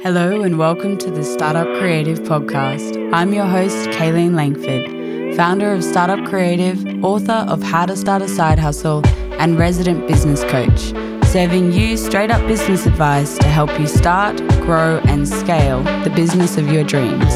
Hello, and welcome to the Startup Creative Podcast. I'm your host, Kaylene Langford, founder of Startup Creative, author of How to Start a Side Hustle, and resident business coach, serving you straight up business advice to help you start, grow, and scale the business of your dreams.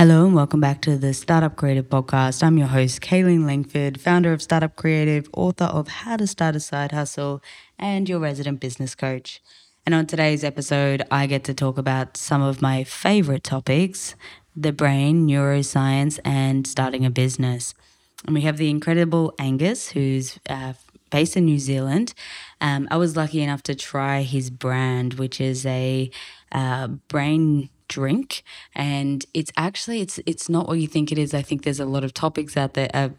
Hello and welcome back to the Startup Creative Podcast. I'm your host, Kaylene Langford, founder of Startup Creative, author of How to Start a Side Hustle, and your resident business coach. And on today's episode, I get to talk about some of my favorite topics the brain, neuroscience, and starting a business. And we have the incredible Angus, who's uh, based in New Zealand. Um, I was lucky enough to try his brand, which is a uh, brain drink and it's actually it's it's not what you think it is. I think there's a lot of topics out there uh,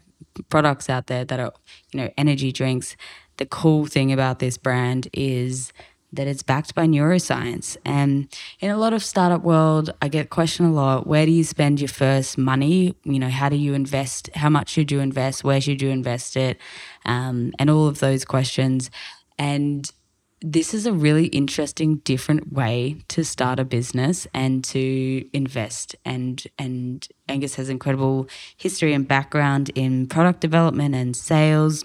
products out there that are you know energy drinks. The cool thing about this brand is that it's backed by neuroscience. And in a lot of startup world i get questioned a lot where do you spend your first money? You know how do you invest how much should you invest where should you invest it? Um, and all of those questions. And this is a really interesting, different way to start a business and to invest. And and Angus has incredible history and background in product development and sales.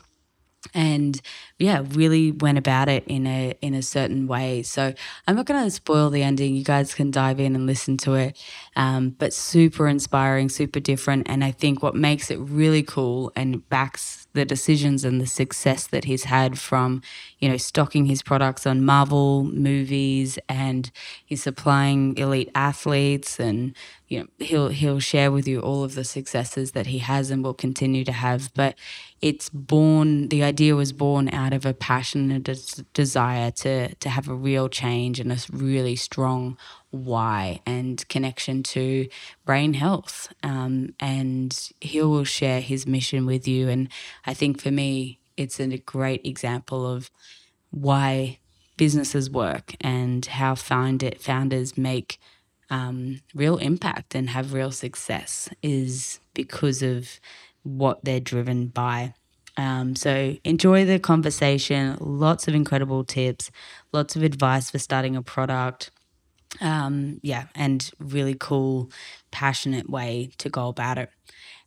And yeah really went about it in a in a certain way. So i'm not going to spoil the ending. You guys can dive in and listen to it. Um, but super inspiring super different. And i think what makes it really cool and backs the decisions and the success that he's had from you know stocking his products on marvel movies and he's supplying elite athletes and you know he'll he'll share with you all of the successes that he has and will continue to have. But it's born the idea was born out of a passion and a des- desire to to have a real change and a really strong why and connection to brain health um, and he will share his mission with you and i think for me it's a great example of why businesses work and how found it, founders make um, real impact and have real success is because of what they're driven by. Um, so enjoy the conversation. Lots of incredible tips, lots of advice for starting a product. Um, yeah, and really cool, passionate way to go about it.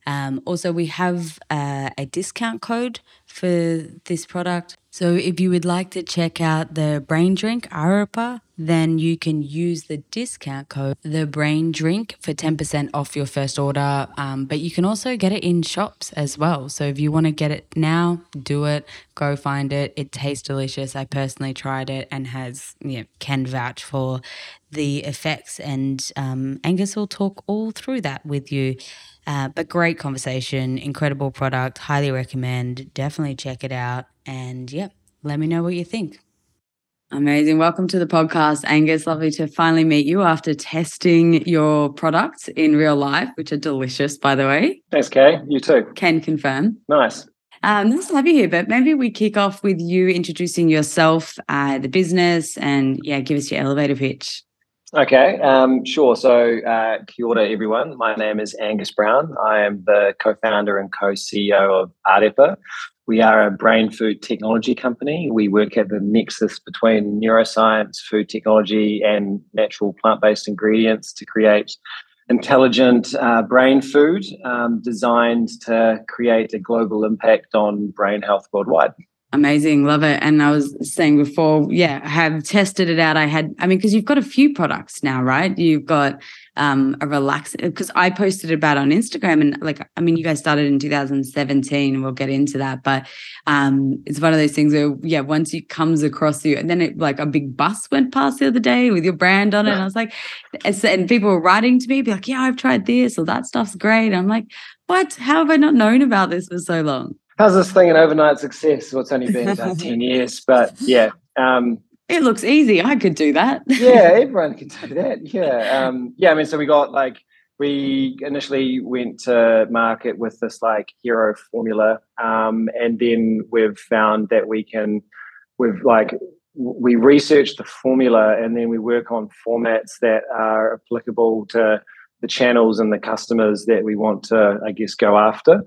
Um, also, we have uh, a discount code for this product. So if you would like to check out the brain drink Arepa, then you can use the discount code the brain drink for 10% off your first order. Um, but you can also get it in shops as well. So if you want to get it now, do it. Go find it. It tastes delicious. I personally tried it and has you know, can vouch for the effects. And um, Angus will talk all through that with you. Uh, but great conversation, incredible product, highly recommend. Definitely check it out. And yep, let me know what you think. Amazing. Welcome to the podcast, Angus. Lovely to finally meet you after testing your products in real life, which are delicious, by the way. Thanks, Kay. You too. Can confirm. Nice. Um, nice to have you here, but maybe we kick off with you introducing yourself, uh, the business, and yeah, give us your elevator pitch. Okay, um, sure. So, uh, kia ora, everyone. My name is Angus Brown. I am the co-founder and co-CEO of Arepa. We are a brain food technology company. We work at the nexus between neuroscience, food technology, and natural plant-based ingredients to create intelligent uh, brain food um, designed to create a global impact on brain health worldwide. Amazing, love it. And I was saying before, yeah, I have tested it out. I had, I mean, because you've got a few products now, right? You've got um, a relax, because I posted about on Instagram, and like, I mean, you guys started in 2017, and we'll get into that. But um, it's one of those things where, yeah, once it comes across you, and then it like a big bus went past the other day with your brand on it, and I was like, and people were writing to me, be like, yeah, I've tried this, or that stuff's great. And I'm like, what? How have I not known about this for so long? How's this thing an overnight success? Well, it's only been about 10 years, but yeah. Um, it looks easy. I could do that. yeah, everyone can do that. Yeah. Um, yeah, I mean, so we got like, we initially went to market with this like hero formula. Um, and then we've found that we can, we've like we research the formula and then we work on formats that are applicable to the channels and the customers that we want to, I guess, go after.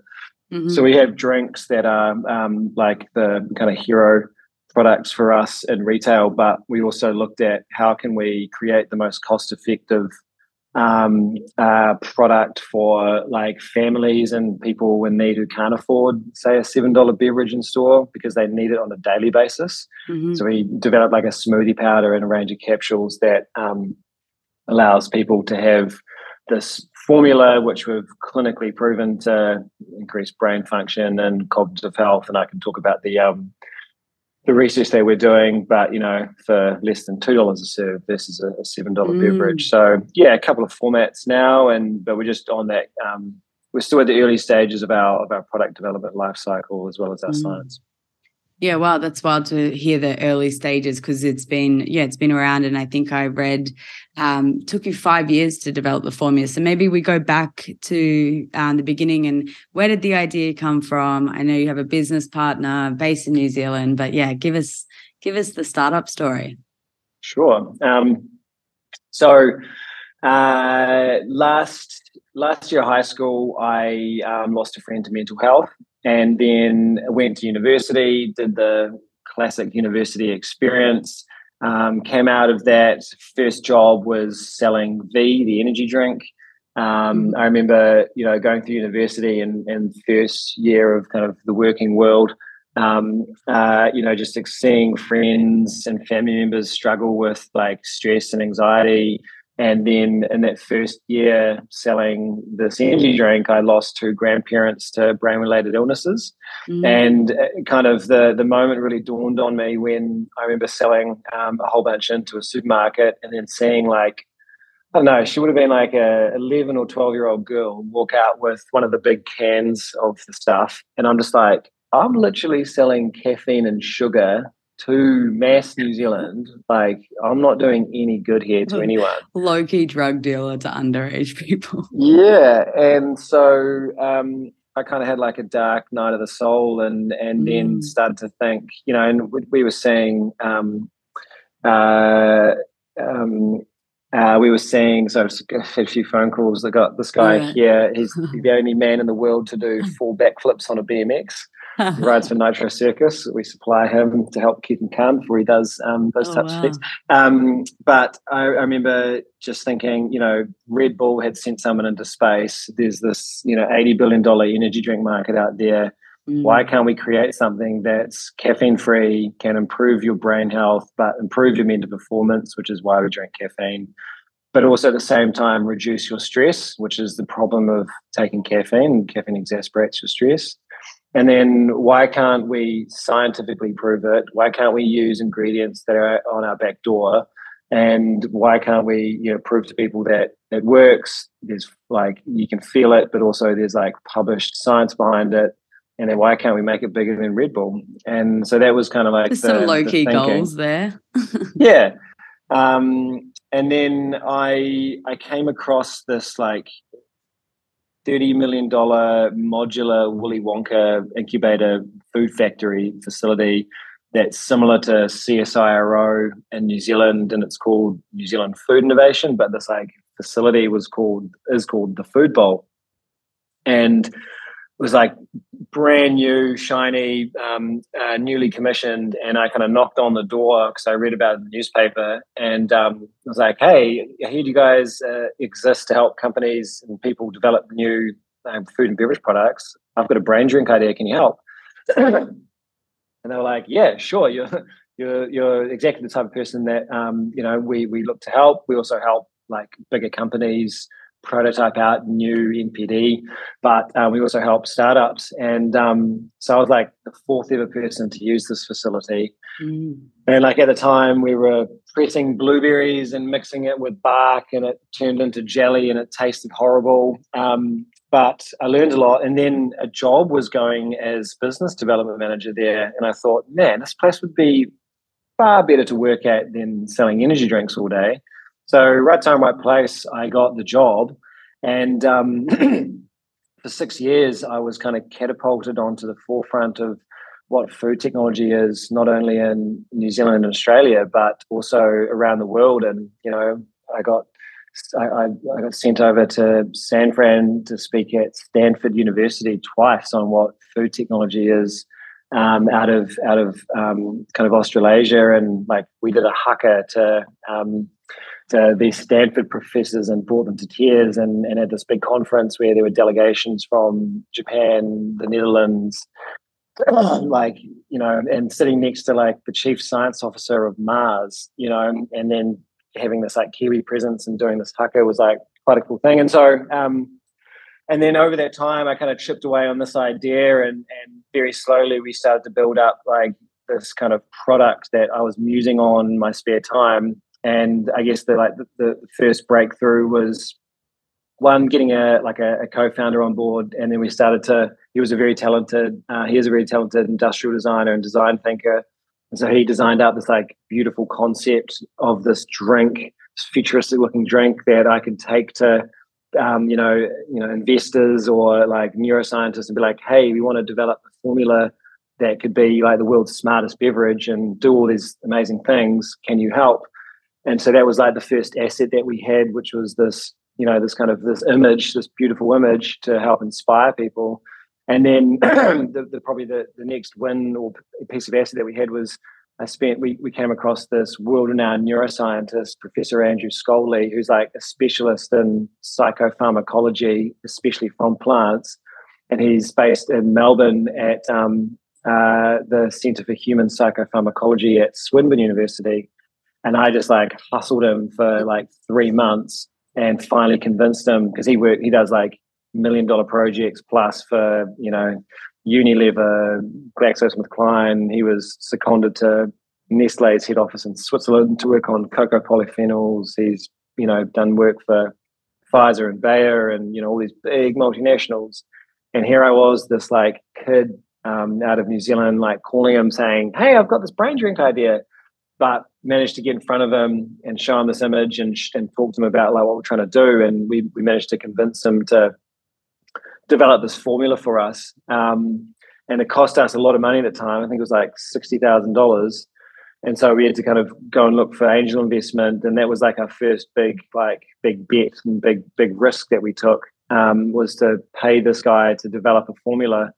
Mm-hmm. So we have drinks that are um, like the kind of hero products for us in retail, but we also looked at how can we create the most cost effective um, uh, product for like families and people in need who can't afford, say, a seven dollar beverage in store because they need it on a daily basis. Mm-hmm. So we developed like a smoothie powder and a range of capsules that um, allows people to have this formula, which we've clinically proven to increase brain function and cognitive health. And I can talk about the um, the research they were doing, but you know, for less than two dollars a serve versus a, a seven dollar mm. beverage. So yeah, a couple of formats now, and but we're just on that. Um, we're still at the early stages of our of our product development life cycle as well as our mm. science. Yeah, wow, that's wild to hear the early stages because it's been yeah, it's been around, and I think I read um, took you five years to develop the formula. So maybe we go back to um, the beginning and where did the idea come from? I know you have a business partner based in New Zealand, but yeah, give us give us the startup story. Sure. Um, so uh, last last year high school, I um, lost a friend to mental health and then went to university, did the classic university experience. Um, came out of that first job was selling V, the energy drink. Um, mm. I remember, you know, going through university and, and first year of kind of the working world. Um, uh, you know, just seeing friends and family members struggle with like stress and anxiety, and then in that first year selling this energy drink, I lost two grandparents to brain related illnesses. Mm. And uh, kind of the, the moment really dawned on me when I remember selling um, a whole bunch into a supermarket and then seeing like, I don't know, she would have been like a 11 or 12 year old girl walk out with one of the big cans of the stuff. And I'm just like, I'm literally selling caffeine and sugar to mass New Zealand, like I'm not doing any good here to anyone. Low key drug dealer to underage people. Yeah, and so um, I kind of had like a dark night of the soul, and and mm. then started to think, you know, and we, we were saying, um, uh, um, uh, we were seeing, so I had a few phone calls. I got this guy here. He's the only man in the world to do four backflips on a BMX he rides for Nitro Circus. We supply him to help keep him calm before he does um, those oh, types wow. of things. Um, but I, I, remember just thinking, you know, Red Bull had sent someone into space. There's this, you know, eighty billion dollar energy drink market out there. Mm. Why can't we create something that's caffeine free, can improve your brain health, but improve your mental performance, which is why we drink caffeine but also at the same time reduce your stress, which is the problem of taking caffeine. Caffeine exasperates your stress. And then why can't we scientifically prove it? Why can't we use ingredients that are on our back door? And why can't we, you know, prove to people that it works? There's like you can feel it, but also there's like published science behind it. And then why can't we make it bigger than Red Bull? And so that was kind of like the, some low key goals there. yeah. Um, and then I I came across this like $30 million modular Willy Wonka incubator food factory facility that's similar to CSIRO in New Zealand, and it's called New Zealand Food Innovation. But this like facility was called is called the Food Bowl, and was like brand new, shiny, um, uh, newly commissioned. And I kind of knocked on the door because I read about it in the newspaper. And um, I was like, hey, I hear you guys uh, exist to help companies and people develop new um, food and beverage products. I've got a brain drink idea. Can you help? and they were like, yeah, sure. You're, you're, you're exactly the type of person that, um, you know, we, we look to help. We also help like bigger companies prototype out new NPD, but uh, we also help startups. And um, so I was like the fourth ever person to use this facility. Mm. And like at the time, we were pressing blueberries and mixing it with bark, and it turned into jelly and it tasted horrible. Um, but I learned a lot. And then a job was going as business development manager there. And I thought, man, this place would be far better to work at than selling energy drinks all day. So right time, right place, I got the job, and um, for six years, I was kind of catapulted onto the forefront of what food technology is, not only in New Zealand and Australia, but also around the world. And you know, I got I, I, got sent over to San Fran to speak at Stanford University twice on what food technology is um, out of out of um, kind of Australasia, and like we did a haka to um, to these Stanford professors and brought them to tears, and, and at this big conference where there were delegations from Japan, the Netherlands, like you know, and sitting next to like the chief science officer of Mars, you know, and then having this like Kiwi presence and doing this haka was like quite a cool thing. And so, um, and then over that time, I kind of chipped away on this idea, and and very slowly we started to build up like this kind of product that I was musing on my spare time. And I guess the like the, the first breakthrough was one getting a like a, a, co-founder on board, and then we started to. He was a very talented. Uh, he is a very talented industrial designer and design thinker and so he designed out this like beautiful concept of this drink, futuristic looking drink that I could take to um, you know, you know, investors or like neuroscientists and be like, hey, we want to develop a formula that could be like the world's smartest beverage and do all these amazing things. Can you help? And so that was like the first asset that we had, which was this, you know, this kind of this image, this beautiful image to help inspire people. And then the, the, probably the, the next win or piece of asset that we had was I spent we, we came across this world-renowned neuroscientist, Professor Andrew Scholey, who's like a specialist in psychopharmacology, especially from plants. And he's based in Melbourne at um, uh, the Centre for Human Psychopharmacology at Swinburne University. And I just like hustled him for like three months and finally convinced him because he work he does like million dollar projects plus for you know Unilever, GlaxoSmithKline. He was seconded to Nestle's head office in Switzerland to work on cocoa polyphenols. He's you know done work for Pfizer and Bayer and you know all these big multinationals. And here I was, this like kid um, out of New Zealand, like calling him saying, "Hey, I've got this brain drink idea," but managed to get in front of him and show him this image and, and talk to him about like what we're trying to do. And we we managed to convince him to develop this formula for us. Um, and it cost us a lot of money at the time. I think it was like sixty thousand dollars. And so we had to kind of go and look for angel investment, and that was like our first big, like big bet and big, big risk that we took um, was to pay this guy to develop a formula.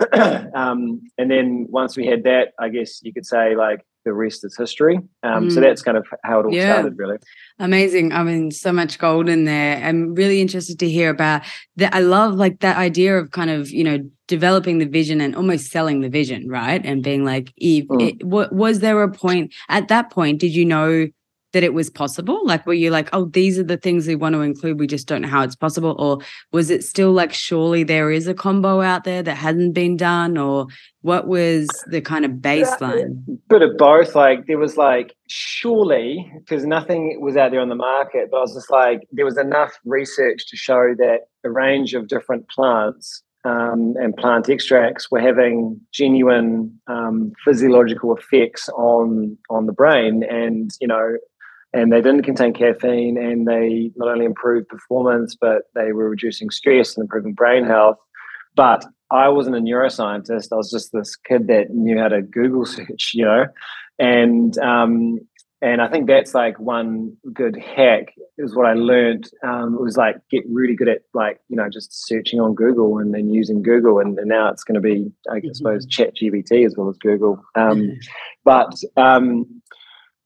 um, and then once we had that, I guess you could say like the rest is history. Um, mm. So that's kind of how it all yeah. started, really. Amazing. I mean, so much gold in there. I'm really interested to hear about that. I love like that idea of kind of, you know, developing the vision and almost selling the vision, right? And being like, Eve, mm. it, was there a point at that point? Did you know that it was possible? Like, were you like, oh, these are the things we want to include, we just don't know how it's possible? Or was it still like, surely there is a combo out there that hadn't been done? Or what was the kind of baseline? Bit of both. Like, there was like, surely, because nothing was out there on the market, but I was just like, there was enough research to show that a range of different plants um, and plant extracts were having genuine um, physiological effects on on the brain, and you know and they didn't contain caffeine and they not only improved performance but they were reducing stress and improving brain health. But i wasn't a neuroscientist. I was just this kid that knew how to google search you know? And um, and i think that's like one good hack is what i learned um, it was like get really good at like you know just searching on google and then using google. And, and now it's going to be i mm-hmm. suppose chat gpt as well as google. Um, but um,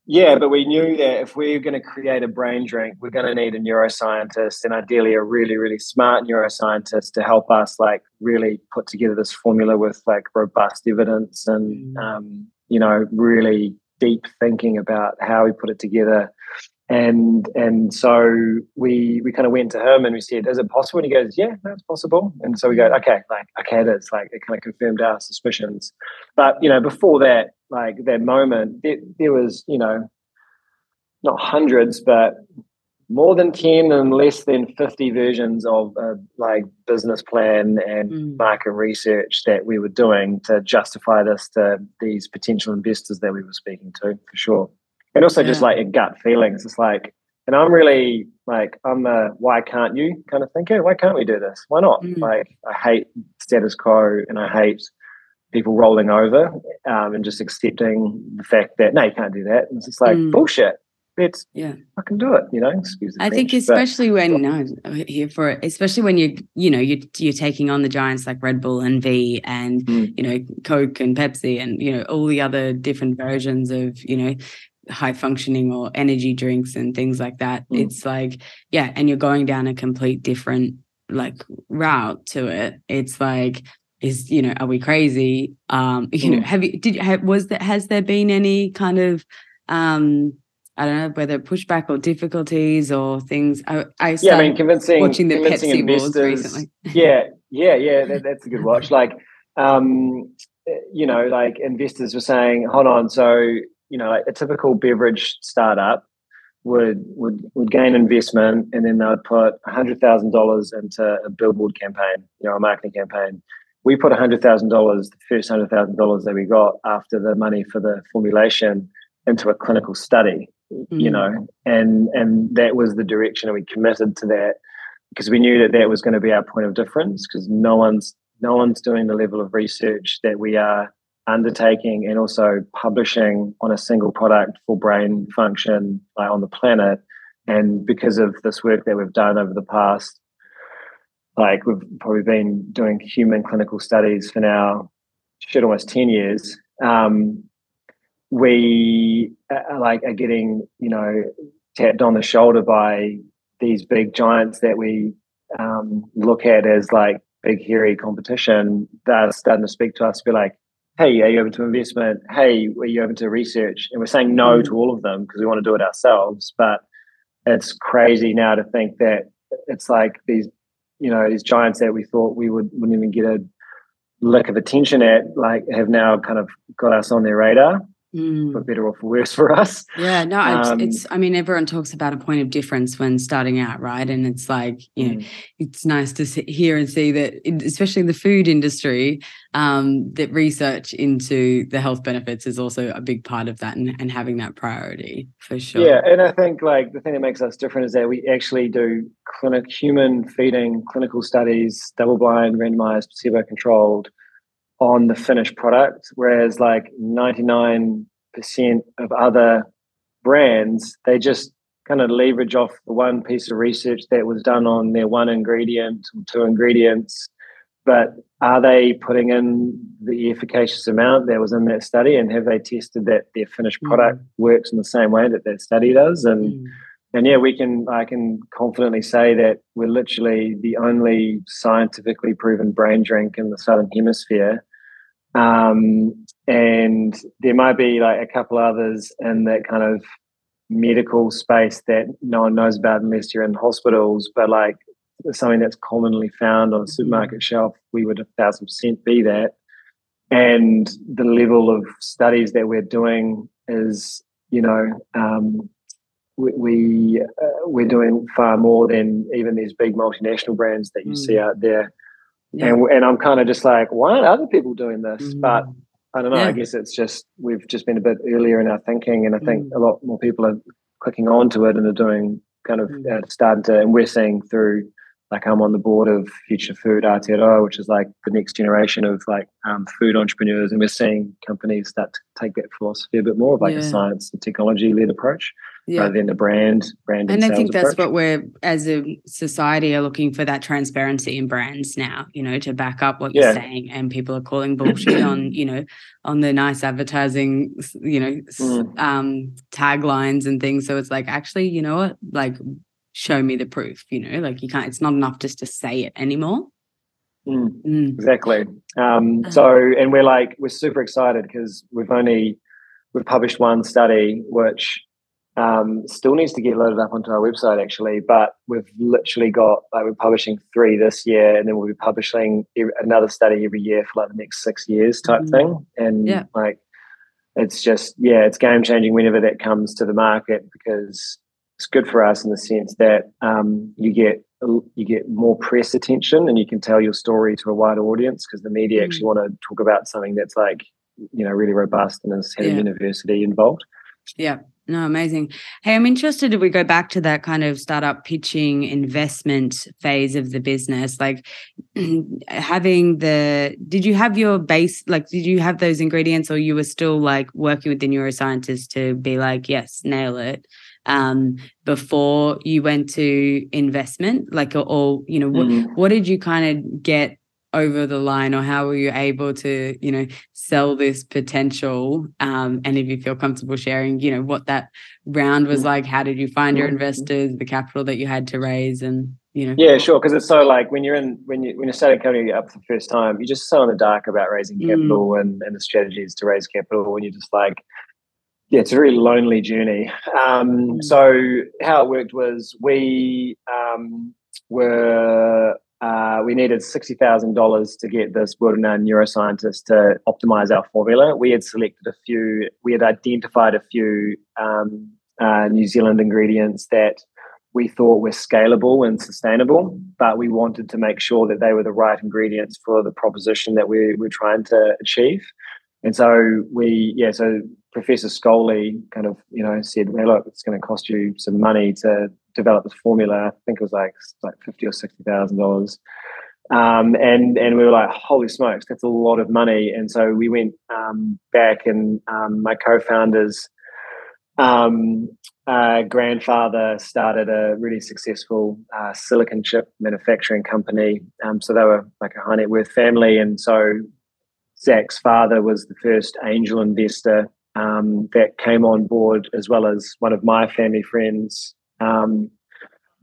yeah, but we knew that if we are going to create a brain drink, we're going to need a neuroscientist and ideally a really, really smart neuroscientist to help us like really put together this formula with like robust evidence and, mm. um, you know, really deep thinking about how we put it together. And and so we we kind of went to him and we said, "Is it possible?" And he goes, "Yeah, that's possible." And so we go, "Okay, like okay, it is." Like it kind of confirmed our suspicions. But you know, before that, like that moment, there, there was, you know, not hundreds, but more than 10 and less than 50 versions of a like business plan and mm. market research that we were doing to justify this to these potential investors that we were speaking to for sure and also yeah. just like a gut feelings it's like and i'm really like i'm a why can't you kind of thinker why can't we do this why not mm. like i hate status quo and i hate people rolling over um, and just accepting the fact that no, you can't do that. And it's just like mm. bullshit. Let's yeah, I can do it. You know, excuse me. I think especially but, when no here for it, especially when you you know you you're taking on the giants like Red Bull and V and mm. you know Coke and Pepsi and you know all the other different versions of you know high functioning or energy drinks and things like that. Mm. It's like yeah, and you're going down a complete different like route to it. It's like is you know are we crazy um you know mm. have you did have was that has there been any kind of um I don't know whether pushback or difficulties or things. I, I yeah, I mean, convincing watching the convincing Pepsi investors, recently. yeah, yeah, yeah. That, that's a good watch. Like, um, you know, like investors were saying, hold on. So, you know, like a typical beverage startup would would would gain investment, and then they'd put a hundred thousand dollars into a billboard campaign, you know, a marketing campaign we put $100,000, the first $100,000 that we got after the money for the formulation into a clinical study, mm. you know, and, and that was the direction and we committed to that because we knew that that was going to be our point of difference because no one's, no one's doing the level of research that we are undertaking and also publishing on a single product for brain function like, on the planet. And because of this work that we've done over the past like we've probably been doing human clinical studies for now shit almost 10 years um, we uh, like are getting you know tapped on the shoulder by these big giants that we um, look at as like big hairy competition they're starting to speak to us be like hey are you open to investment? Hey are you open to research? And we're saying no mm. to all of them because we want to do it ourselves but it's crazy now to think that it's like these you know these giants that we thought we would wouldn't even get a lick of attention at like have now kind of got us on their radar mm. for better or for worse for us yeah no um, it's, it's, i mean everyone talks about a point of difference when starting out right and it's like you know mm. it's nice to sit, hear and see that especially in the food industry um, that research into the health benefits is also a big part of that and, and having that priority for sure yeah and i think like the thing that makes us different is that we actually do clinic human feeding clinical studies double blind randomized placebo controlled on the finished product, whereas like 99% of other brands, they just kind of leverage off the one piece of research that was done on their one ingredient or two ingredients. But are they putting in the efficacious amount that was in that study? And have they tested that their finished mm. product mm. works in the same way that that study does? And mm. and yeah, we can I can confidently say that we're literally the only scientifically proven brain drink in the southern hemisphere um, and there might be like a couple others in that kind of medical space that no one knows about unless you're in hospitals, but like something that's commonly found on a supermarket shelf, we would a thousand percent be that. And the level of studies that we're doing is, you know, um, we, we uh, we're doing far more than even these big multinational brands that you mm. see out there. Yeah. And and I'm kind of just like, why aren't other people doing this? Mm. But I don't know. Yeah. I guess it's just we've just been a bit earlier in our thinking, and I think mm. a lot more people are clicking on to it and are doing kind of mm. uh, starting to. And we're seeing through like I'm on the board of Future Food Aotearoa, which is like the next generation of like um, food entrepreneurs, and we're seeing companies that take that philosophy a bit more of like yeah. a science and technology led approach yeah. rather than the brand brand. And, and I think that's approach. what we're as a society are looking for that transparency in brands now. You know, to back up what you're saying, and people are calling bullshit on you know on the nice advertising, you know, mm. um, taglines and things. So it's like actually, you know what, like show me the proof. You know, like you can't. It's not enough just to say it anymore. Mm, mm. Exactly. Um, uh-huh. so, and we're like, we're super excited because we've only we've published one study which um, still needs to get loaded up onto our website actually, but we've literally got like we're publishing three this year, and then we'll be publishing another study every year for like the next six years type mm-hmm. thing. And yeah. like, it's just yeah, it's game changing whenever that comes to the market because it's good for us in the sense that um, you get you get more press attention and you can tell your story to a wider audience because the media mm-hmm. actually want to talk about something that's like you know really robust and has had yeah. a university involved. Yeah. No, amazing. Hey, I'm interested if we go back to that kind of startup pitching investment phase of the business, like having the, did you have your base, like, did you have those ingredients or you were still like working with the neuroscientists to be like, yes, nail it? Um, before you went to investment, like, or, or you know, mm-hmm. what, what did you kind of get over the line or how were you able to you know sell this potential um, and if you feel comfortable sharing you know what that round was like how did you find your investors the capital that you had to raise and you know yeah sure because it's so like when you're in when you when you're starting a company up for the first time you're just so in the dark about raising mm. capital mm. and, and the strategies to raise capital and you're just like yeah, it's a really lonely journey. Um, mm. so how it worked was we um, were uh, we needed $60,000 to get this world renowned neuroscientist to optimize our formula. We had selected a few, we had identified a few um, uh, New Zealand ingredients that we thought were scalable and sustainable, but we wanted to make sure that they were the right ingredients for the proposition that we were trying to achieve. And so we, yeah, so Professor Scholey kind of, you know, said, "Well, look, it's going to cost you some money to develop this formula." I think it was like like fifty or sixty thousand dollars, um, and and we were like, "Holy smokes, that's a lot of money!" And so we went um, back, and um, my co-founders. Um, uh, grandfather started a really successful uh, silicon chip manufacturing company. Um, so they were like a high net worth family, and so Zach's father was the first angel investor um, that came on board, as well as one of my family friends. Um,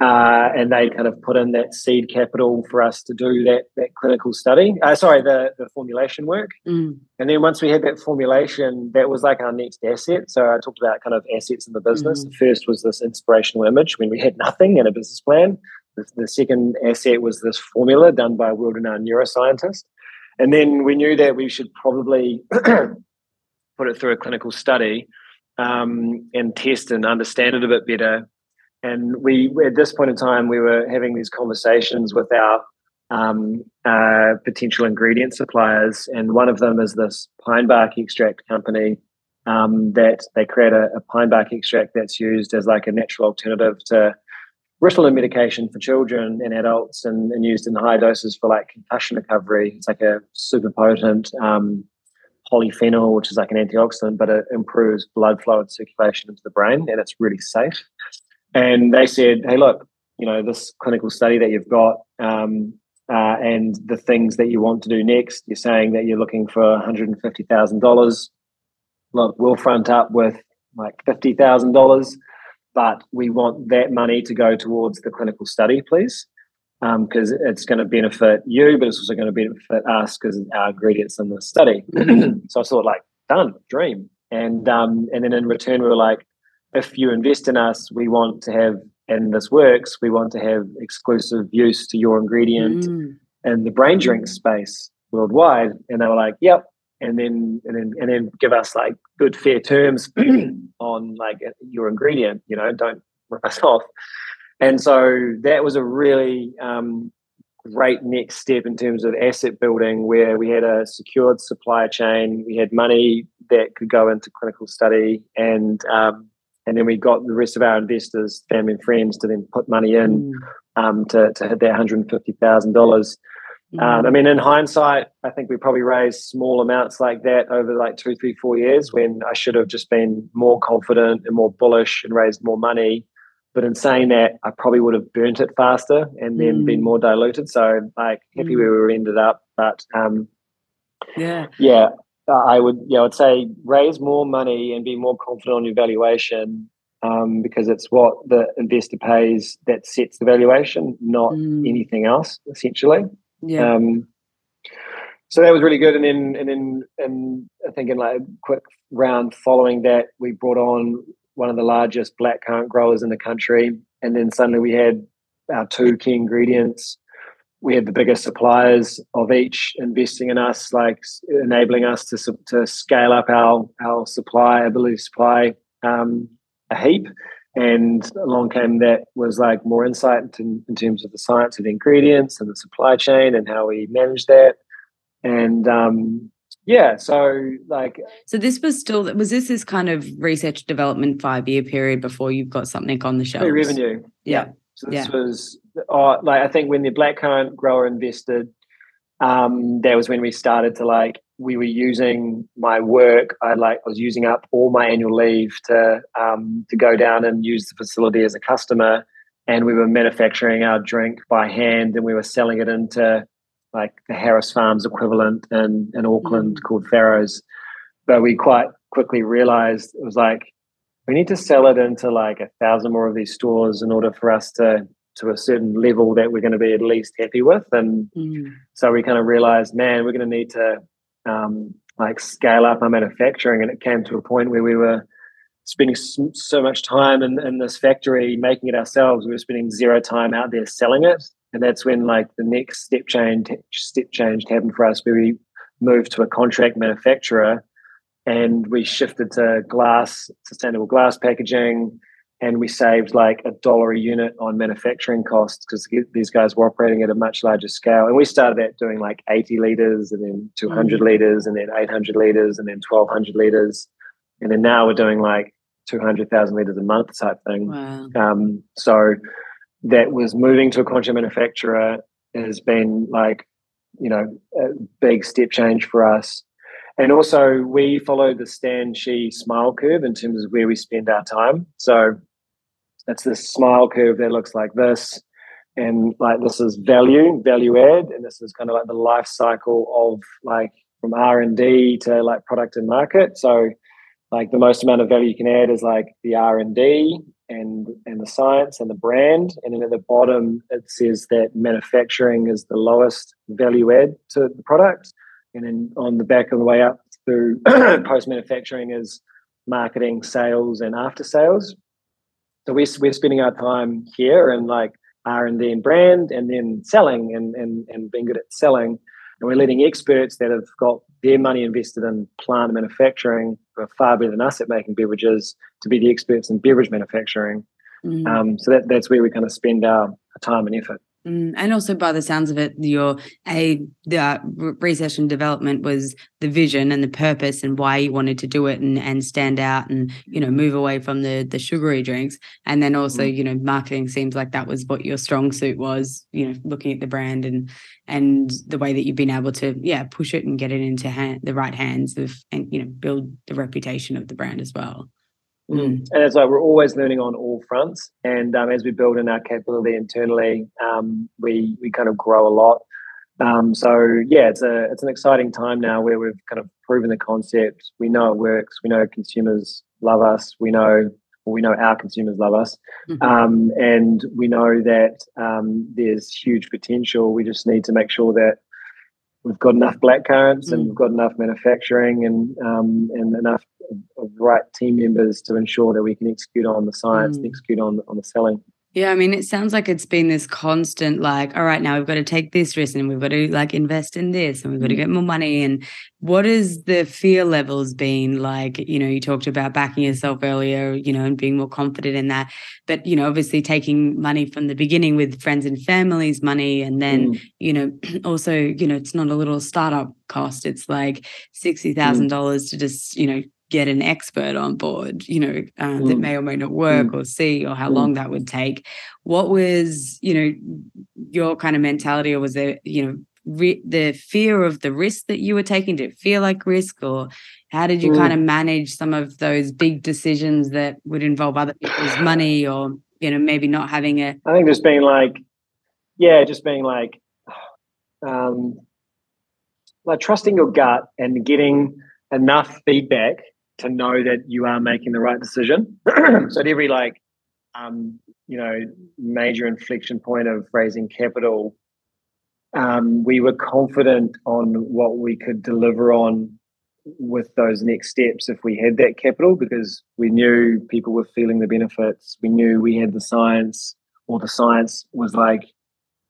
uh, and they kind of put in that seed capital for us to do that that clinical study. Uh, sorry, the the formulation work. Mm. And then once we had that formulation, that was like our next asset. So I talked about kind of assets in the business. Mm. The first was this inspirational image when we had nothing and a business plan. The, the second asset was this formula done by a world-renowned neuroscientist. And then we knew that we should probably put it through a clinical study um, and test and understand it a bit better. And we, at this point in time, we were having these conversations with our um, uh, potential ingredient suppliers, and one of them is this pine bark extract company um, that they create a, a, pine bark extract that's used as like a natural alternative to Ritalin medication for children and adults, and, and, used in high doses for like concussion recovery. It's like a super potent um, polyphenol, which is like an antioxidant, but it improves blood flow and circulation into the brain, and it's really safe. And they said, "Hey, look, you know this clinical study that you've got, um, uh, and the things that you want to do next. You're saying that you're looking for one hundred and fifty thousand dollars. Look, we'll front up with like fifty thousand dollars, but we want that money to go towards the clinical study, please." Because um, it's going to benefit you, but it's also going to benefit us because our ingredients in the study. so I thought, like, done, dream. And um, and then in return, we were like, if you invest in us, we want to have, and this works, we want to have exclusive use to your ingredient mm. in the brain drink space worldwide. And they were like, yep. And then and then and then give us like good fair terms on like your ingredient. You know, don't rip us off. And so that was a really um, great next step in terms of asset building, where we had a secured supply chain, we had money that could go into clinical study, and um, and then we got the rest of our investors, family and friends, to then put money in mm. um, to, to hit that hundred and fifty thousand dollars. Um, I mean, in hindsight, I think we probably raised small amounts like that over like two, three, four years when I should have just been more confident and more bullish and raised more money. But in saying that, I probably would have burnt it faster and then mm. been more diluted. So like happy mm. where we ended up. But um, yeah, yeah, I would yeah I would say raise more money and be more confident on your valuation um, because it's what the investor pays that sets the valuation, not mm. anything else. Essentially, yeah. Um, so that was really good, and then and then and I think in like a quick round following that, we brought on one of the largest black currant growers in the country. And then suddenly we had our two key ingredients. We had the biggest suppliers of each investing in us, like enabling us to, to scale up our, our supply, ability to supply um, a heap. And along came that was like more insight into, in terms of the science of the ingredients and the supply chain and how we manage that. And um, yeah, so like so this was still was this this kind of research development five year period before you've got something on the shelf? Revenue, yeah. So this yeah. was uh, like I think when the black blackcurrant grower invested, um, that was when we started to like we were using my work. I like I was using up all my annual leave to um, to go down and use the facility as a customer, and we were manufacturing our drink by hand, and we were selling it into like the Harris Farms equivalent in in Auckland mm. called Farrows. But we quite quickly realized it was like we need to sell it into like a thousand more of these stores in order for us to to a certain level that we're going to be at least happy with. And mm. so we kind of realized, man, we're going to need to um, like scale up our manufacturing. And it came to a point where we were spending so much time in, in this factory making it ourselves. We were spending zero time out there selling it. And that's when like the next step change step change happened for us where we moved to a contract manufacturer and we shifted to glass, sustainable glass packaging, and we saved like a dollar a unit on manufacturing costs because these guys were operating at a much larger scale. And we started at doing like 80 liters and then 200 mm. liters and then 800 liters and then 1200 liters. And then now we're doing like 200,000 liters a month type thing. Wow. Um, so that was moving to a contract manufacturer has been like, you know, a big step change for us. And also, we follow the Stan Shih smile curve in terms of where we spend our time. So that's this smile curve that looks like this. And like this is value, value add, and this is kind of like the life cycle of like from R and D to like product and market. So like the most amount of value you can add is like the R and D and and the science and the brand. And then at the bottom it says that manufacturing is the lowest value add to the product. And then on the back of the way up through post manufacturing is marketing, sales, and after sales. So we're, we're spending our time here and like R&D and brand and then selling and, and, and being good at selling. And we're letting experts that have got their money invested in plant manufacturing far better than us at making beverages to be the experts in beverage manufacturing. Mm. Um, so that, that's where we kind of spend our time and effort. Mm, and also, by the sounds of it, your a the uh, research and development was the vision and the purpose and why you wanted to do it and and stand out and you know move away from the the sugary drinks. And then also, mm. you know, marketing seems like that was what your strong suit was. You know, looking at the brand and and the way that you've been able to yeah push it and get it into hand, the right hands of and you know build the reputation of the brand as well. Mm. And it's like we're always learning on all fronts. And um, as we build in our capability internally, um, we we kind of grow a lot. Um, so yeah, it's a it's an exciting time now where we've kind of proven the concept. We know it works. We know consumers love us. We know well, we know our consumers love us, mm-hmm. Um, and we know that um, there's huge potential. We just need to make sure that we've got enough black currants mm. and we've got enough manufacturing and um, and enough of the right team members to ensure that we can execute on the science mm. and execute on on the selling. Yeah, I mean, it sounds like it's been this constant, like, all right, now we've got to take this risk and we've got to like invest in this and we've got to mm. get more money. And what has the fear levels been like? You know, you talked about backing yourself earlier, you know, and being more confident in that. But, you know, obviously taking money from the beginning with friends and families' money. And then, mm. you know, also, you know, it's not a little startup cost. It's like $60,000 mm. to just, you know, get an expert on board, you know, uh, mm. that may or may not work mm. or see or how mm. long that would take. What was, you know, your kind of mentality, or was there, you know, re- the fear of the risk that you were taking? Did it feel like risk, or how did you kind of mm. manage some of those big decisions that would involve other people's money, or you know, maybe not having a? I think just being like, yeah, just being like, um, like trusting your gut and getting enough feedback to know that you are making the right decision. so at every like um, you know major inflection point of raising capital, um, we were confident on what we could deliver on with those next steps if we had that capital because we knew people were feeling the benefits. We knew we had the science, or the science was like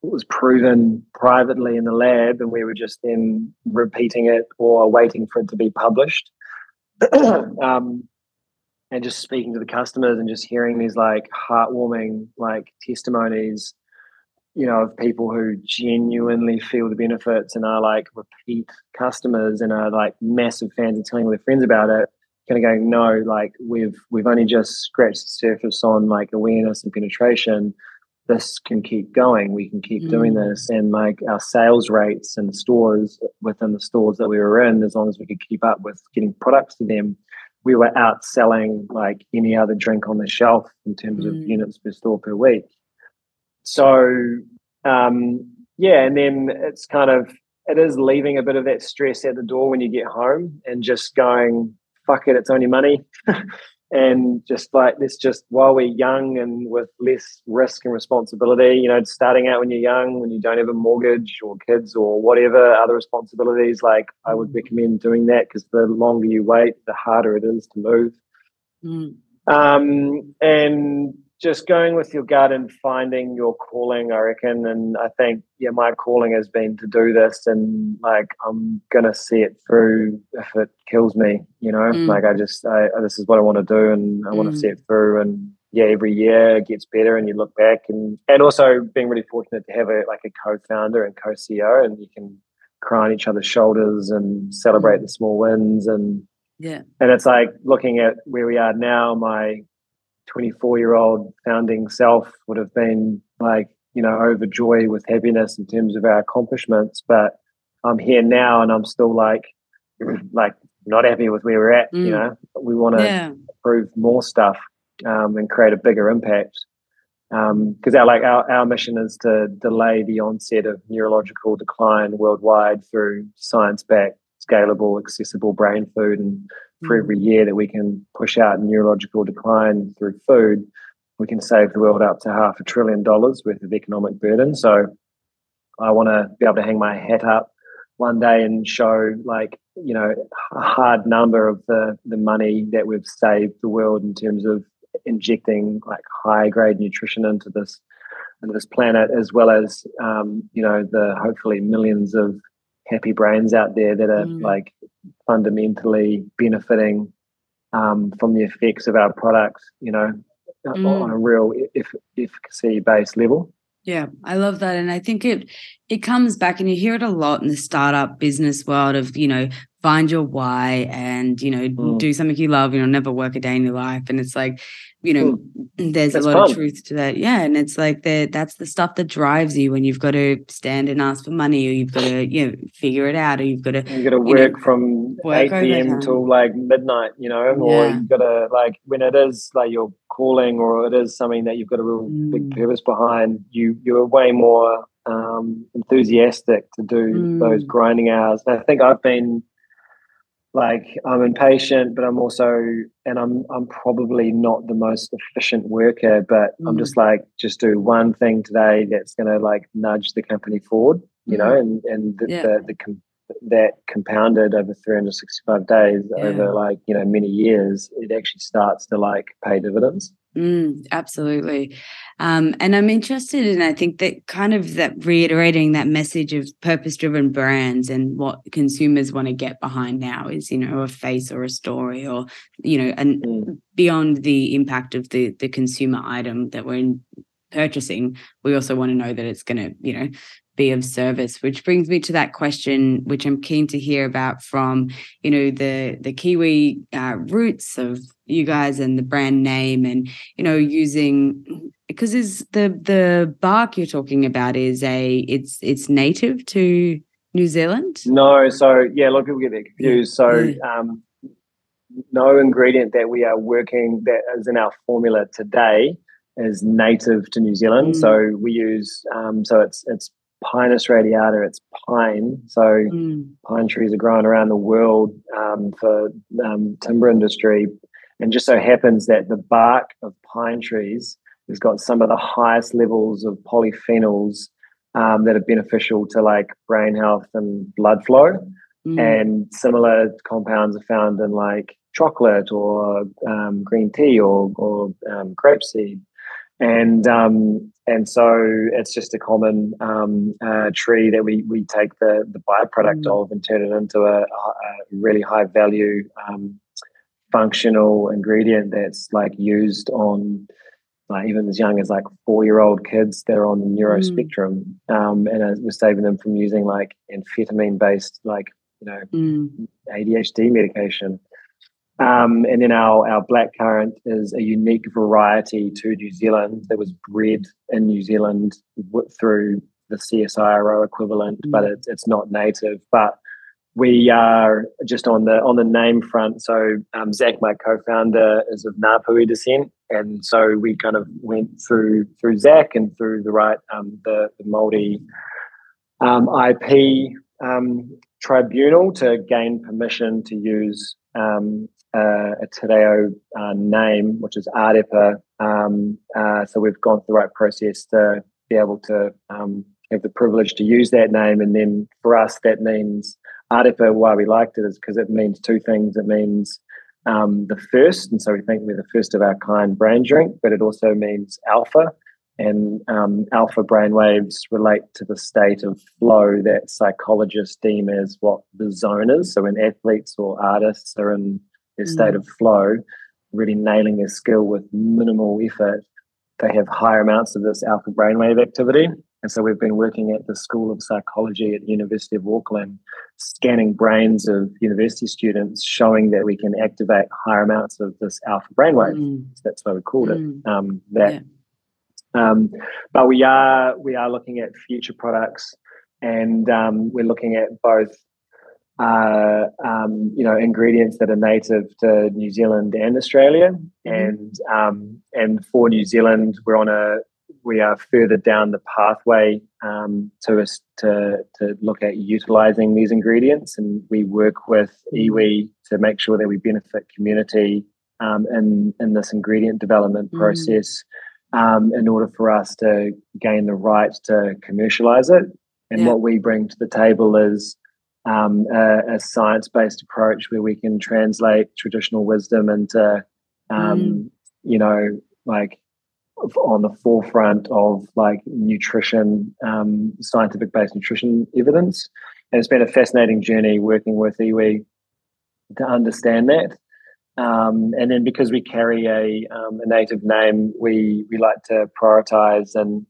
it was proven privately in the lab, and we were just then repeating it or waiting for it to be published. um, and just speaking to the customers and just hearing these like heartwarming like testimonies you know, of people who genuinely feel the benefits and are like repeat customers and are like massive fans and telling their friends about it, kind of going, no, like we've we've only just scratched the surface on like awareness and penetration. This can keep going. We can keep mm. doing this, and like our sales rates and stores within the stores that we were in, as long as we could keep up with getting products to them, we were outselling like any other drink on the shelf in terms mm. of units per store per week. So um, yeah, and then it's kind of it is leaving a bit of that stress at the door when you get home and just going, fuck it, it's only money. and just like this just while we're young and with less risk and responsibility you know starting out when you're young when you don't have a mortgage or kids or whatever other responsibilities like i would mm. recommend doing that because the longer you wait the harder it is to move mm. um, and just going with your gut and finding your calling, I reckon. And I think, yeah, my calling has been to do this and like I'm gonna see it through if it kills me, you know. Mm. Like I just I, this is what I want to do and I want to mm. see it through and yeah, every year it gets better and you look back and and also being really fortunate to have a like a co-founder and co-CEO and you can cry on each other's shoulders and celebrate mm. the small wins and yeah. And it's like looking at where we are now, my 24 year old founding self would have been like, you know, overjoyed with happiness in terms of our accomplishments. But I'm here now and I'm still like, like not happy with where we're at. Mm. You know, we want to yeah. prove more stuff um, and create a bigger impact. Because um, our like our, our mission is to delay the onset of neurological decline worldwide through science-backed, scalable, accessible brain food and for every year that we can push out neurological decline through food, we can save the world up to half a trillion dollars worth of economic burden. So I want to be able to hang my hat up one day and show like you know a hard number of the the money that we've saved the world in terms of injecting like high grade nutrition into this into this planet as well as um, you know the hopefully millions of happy brains out there that are mm. like fundamentally benefiting um, from the effects of our products, you know, mm. on a real efficacy based level. Yeah, I love that. And I think it it comes back and you hear it a lot in the startup business world of, you know, find your why and, you know, mm. do something you love, you know, never work a day in your life. And it's like, you know, mm. there's that's a lot fun. of truth to that. Yeah. And it's like that that's the stuff that drives you when you've got to stand and ask for money or you've got to, you know, figure it out or you've got to You've got to work know, from work 8 p.m. till like midnight, you know, or yeah. you've got to like when it is like your calling or it is something that you've got a real mm. big purpose behind, you you're way more um, enthusiastic to do mm. those grinding hours. And I think I've been like I'm impatient, but I'm also and I'm I'm probably not the most efficient worker, but mm. I'm just like just do one thing today that's gonna like nudge the company forward, you mm. know, and and the, yeah. the, the com- that compounded over 365 days yeah. over like you know many years, it actually starts to like pay dividends. Mm, absolutely. Um, and I'm interested in, I think that kind of that reiterating that message of purpose driven brands and what consumers want to get behind now is, you know, a face or a story or, you know, and mm. beyond the impact of the, the consumer item that we're in, purchasing, we also want to know that it's going to, you know, be of service which brings me to that question which i'm keen to hear about from you know the the kiwi uh, roots of you guys and the brand name and you know using because is the the bark you're talking about is a it's it's native to new zealand no so yeah a lot of people get that confused so um no ingredient that we are working that is in our formula today is native to New Zealand. Mm. So we use um, so it's it's Pinus radiata, it's pine. So mm. pine trees are growing around the world um, for um, timber industry, and just so happens that the bark of pine trees has got some of the highest levels of polyphenols um, that are beneficial to like brain health and blood flow. Mm. And similar compounds are found in like chocolate or um, green tea or, or um, grapeseed and um, and so it's just a common um, uh, tree that we we take the the byproduct mm. of and turn it into a, a really high value um, functional ingredient that's like used on like even as young as like four year old kids that are on the neuro mm. spectrum, um, and uh, we're saving them from using like amphetamine based like you know mm. ADHD medication. Um, and then our, our black currant is a unique variety to New Zealand that was bred in New Zealand through the CSIRO equivalent, mm. but it, it's not native. But we are just on the on the name front. So um, Zach, my co-founder, is of Ngāpuhi descent, and so we kind of went through through Zach and through the right um, the, the Māori um, IP um, tribunal to gain permission to use um, uh, a Te Reo uh, name, which is Arepa. Um, uh, so we've gone through the right process to be able to um, have the privilege to use that name. And then for us, that means Arepa, why we liked it is because it means two things. It means um, the first, and so we think we're the first of our kind brain drink, but it also means alpha. And um, alpha brainwaves relate to the state of flow that psychologists deem as what the zone is. So when athletes or artists are in their state mm. of flow, really nailing their skill with minimal effort, they have higher amounts of this alpha brainwave activity. And so we've been working at the School of Psychology at the University of Auckland, scanning brains of university students, showing that we can activate higher amounts of this alpha brainwave. Mm. That's why we called mm. it um, that. Yeah. Um, but we are we are looking at future products, and um, we're looking at both uh, um, you know ingredients that are native to New Zealand and Australia, mm-hmm. and um, and for New Zealand, we're on a we are further down the pathway um, to us to to look at utilizing these ingredients, and we work with iwi to make sure that we benefit community um, in in this ingredient development mm. process. Um, in order for us to gain the right to commercialize it, and yeah. what we bring to the table is um, a, a science based approach where we can translate traditional wisdom into, um, mm. you know, like on the forefront of like nutrition, um, scientific based nutrition evidence. And it's been a fascinating journey working with iwi to understand that. Um, and then because we carry a, um, a native name, we we like to prioritize and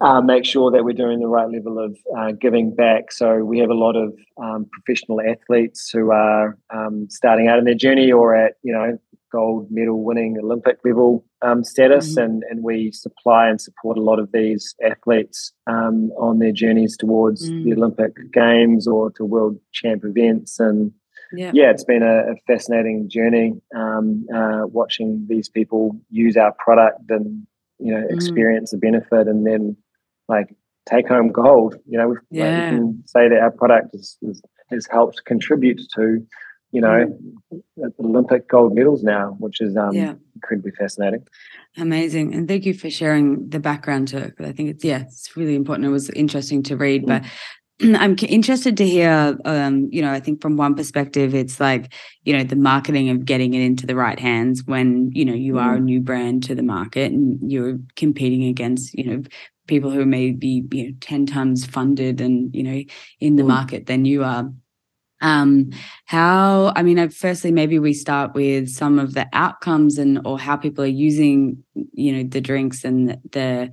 uh, make sure that we're doing the right level of uh, giving back. So we have a lot of um, professional athletes who are um, starting out in their journey or at you know gold medal winning Olympic level um, status, mm-hmm. and and we supply and support a lot of these athletes um, on their journeys towards mm. the Olympic Games or to World Champ events and. Yeah. yeah, it's been a, a fascinating journey um, uh, watching these people use our product and you know mm. experience mm. the benefit and then like take home gold. You know, yeah. like we can say that our product is, is, has helped contribute to, you know, mm. Olympic gold medals now, which is um, yeah. incredibly fascinating. Amazing, and thank you for sharing the background to it. I think it's yeah, it's really important. It was interesting to read, mm. but I'm interested to hear, um, you know, I think from one perspective, it's like, you know, the marketing of getting it into the right hands when, you know, you are a mm. new brand to the market and you're competing against, you know, people who may be you know 10 times funded and you know in the mm. market than you are um how i mean firstly maybe we start with some of the outcomes and or how people are using you know the drinks and the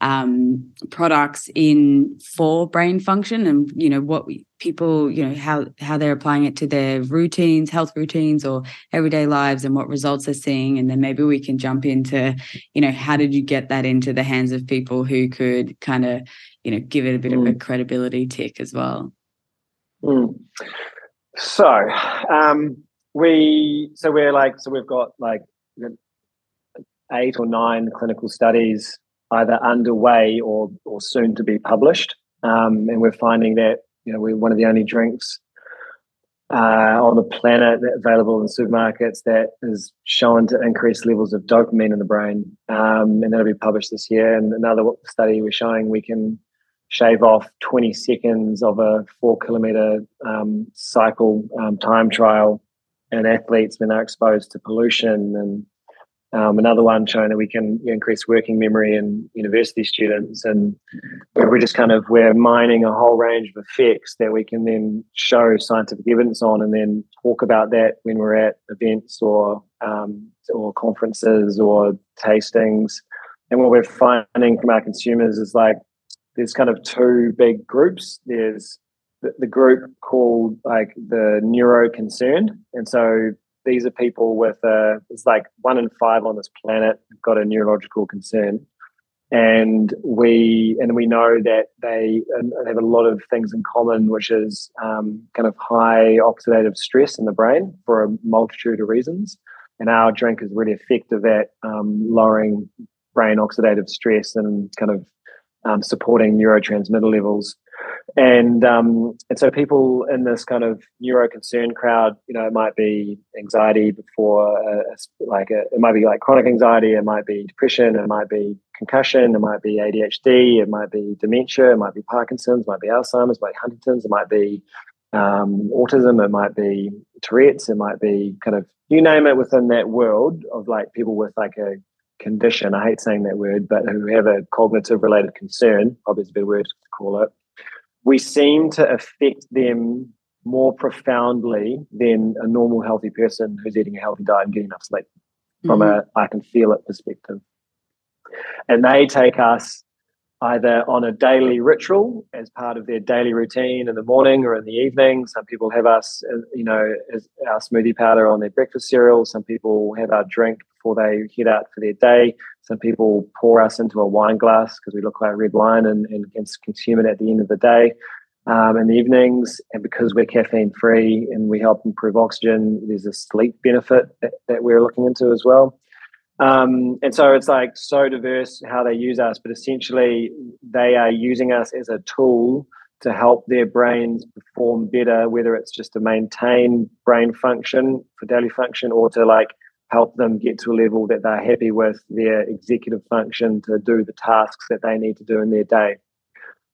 um, products in for brain function and you know what people you know how how they're applying it to their routines health routines or everyday lives and what results they're seeing and then maybe we can jump into you know how did you get that into the hands of people who could kind of you know give it a bit mm. of a mm. credibility tick as well mm. so um we so we're like so we've got like eight or nine clinical studies either underway or or soon to be published. Um, and we're finding that you know we're one of the only drinks uh, on the planet available in supermarkets that is shown to increase levels of dopamine in the brain, um, and that'll be published this year. And another study we're showing we can shave off 20 seconds of a four kilometer um, cycle um, time trial and athletes when they're exposed to pollution and um, another one showing that we can increase working memory in university students, and we're just kind of we're mining a whole range of effects that we can then show scientific evidence on, and then talk about that when we're at events or um, or conferences or tastings. And what we're finding from our consumers is like there's kind of two big groups. There's the, the group called like the neuro concerned, and so these are people with a it's like one in five on this planet got a neurological concern and we and we know that they have a lot of things in common, which is um, kind of high oxidative stress in the brain for a multitude of reasons. And our drink is really effective at um, lowering brain oxidative stress and kind of um, supporting neurotransmitter levels. And um, and so people in this kind of neuro concern crowd, you know, it might be anxiety before, uh, like a, it might be like chronic anxiety, it might be depression, it might be concussion, it might be ADHD, it might be dementia, it might be Parkinson's, it might be Alzheimer's, it might be Huntington's, it might be um, autism, it might be Tourette's, it might be kind of you name it within that world of like people with like a condition. I hate saying that word, but who have a cognitive related concern, probably is a better word to call it. We seem to affect them more profoundly than a normal healthy person who's eating a healthy diet and getting enough sleep from mm-hmm. a I can feel it perspective. And they take us either on a daily ritual as part of their daily routine in the morning or in the evening. Some people have us, uh, you know, as our smoothie powder on their breakfast cereal. Some people have our drink before they head out for their day. Some people pour us into a wine glass because we look like red wine and, and can consume it at the end of the day. Um, in the evenings, and because we're caffeine free and we help improve oxygen, there's a sleep benefit that, that we're looking into as well. Um, and so it's like so diverse how they use us, but essentially they are using us as a tool to help their brains perform better, whether it's just to maintain brain function for daily function or to like help them get to a level that they're happy with their executive function to do the tasks that they need to do in their day.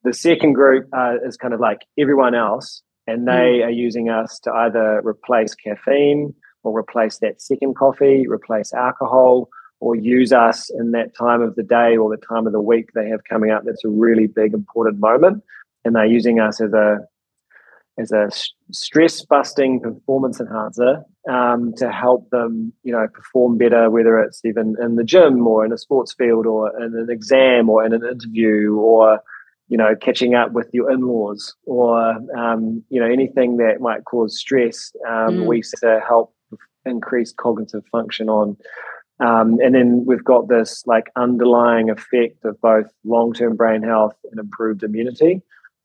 The second group uh, is kind of like everyone else, and they mm. are using us to either replace caffeine or replace that second coffee, replace alcohol, or use us in that time of the day or the time of the week they have coming up. That's a really big, important moment. And they're using us as a as a stress busting performance enhancer um, to help them, you know, perform better, whether it's even in the gym or in a sports field or in an exam or in an interview or, you know, catching up with your in-laws or, um, you know, anything that might cause stress. Um, mm. We to help increase cognitive function on. Um, and then we've got this like underlying effect of both long-term brain health and improved immunity.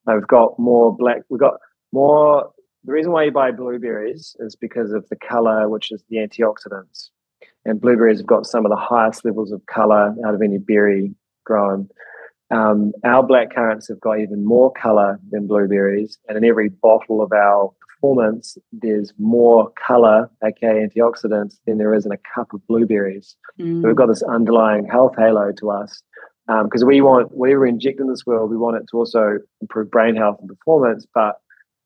we've got more black. We've got more. The reason why you buy blueberries is because of the color, which is the antioxidants. And blueberries have got some of the highest levels of color out of any berry grown. Um, our black currants have got even more color than blueberries, and in every bottle of our performance, there's more color, aka antioxidants, than there is in a cup of blueberries. Mm. So we've got this underlying health halo to us because um, we want whatever we inject in this world, we want it to also improve brain health and performance, but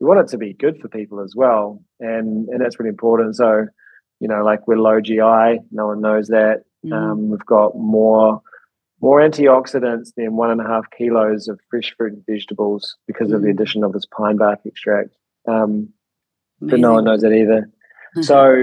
we want it to be good for people as well, and and that's really important. So, you know, like we're low GI, no one knows that. Mm. Um, we've got more more antioxidants than one and a half kilos of fresh fruit and vegetables because mm. of the mm. addition of this pine bark extract. Um, but no one knows that either. so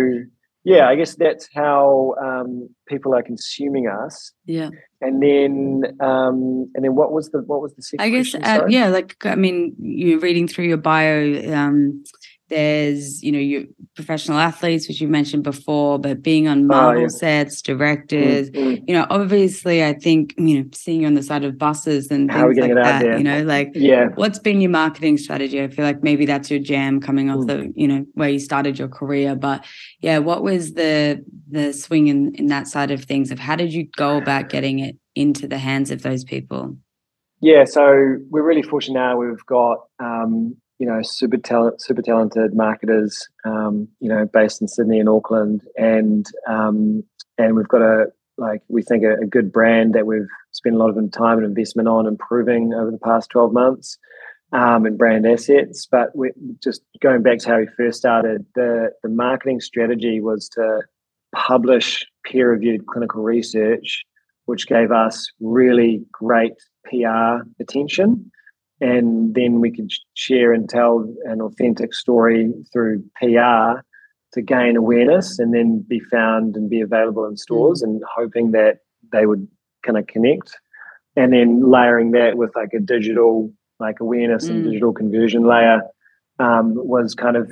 yeah, I guess that's how um, people are consuming us. Yeah. And then, um, and then, what was the what was the second? I guess, uh, yeah, like I mean, you're reading through your bio. Um, there's, you know, your professional athletes, which you mentioned before, but being on Marvel oh, yeah. sets, directors, mm-hmm. you know, obviously, I think, you know, seeing you on the side of buses and How things like that, you know, like, yeah, what's been your marketing strategy? I feel like maybe that's your jam coming off mm. the, you know, where you started your career. But yeah, what was the the swing in in that side of things? Of how did you go about getting it into the hands of those people? Yeah, so we're really fortunate now. We've got um, you know super talent, super talented marketers, um, you know, based in Sydney and Auckland, and um, and we've got a like we think a, a, good brand that we've spent a lot of time and investment on improving over the past twelve months, um, and brand assets. But we just going back to how we first started, the the marketing strategy was to publish peer reviewed clinical research, which gave us really great PR attention and then we could share and tell an authentic story through PR to gain awareness and then be found and be available in stores, mm. and hoping that they would kind of connect, and then layering that with like a digital like awareness mm. and digital conversion layer um, was kind of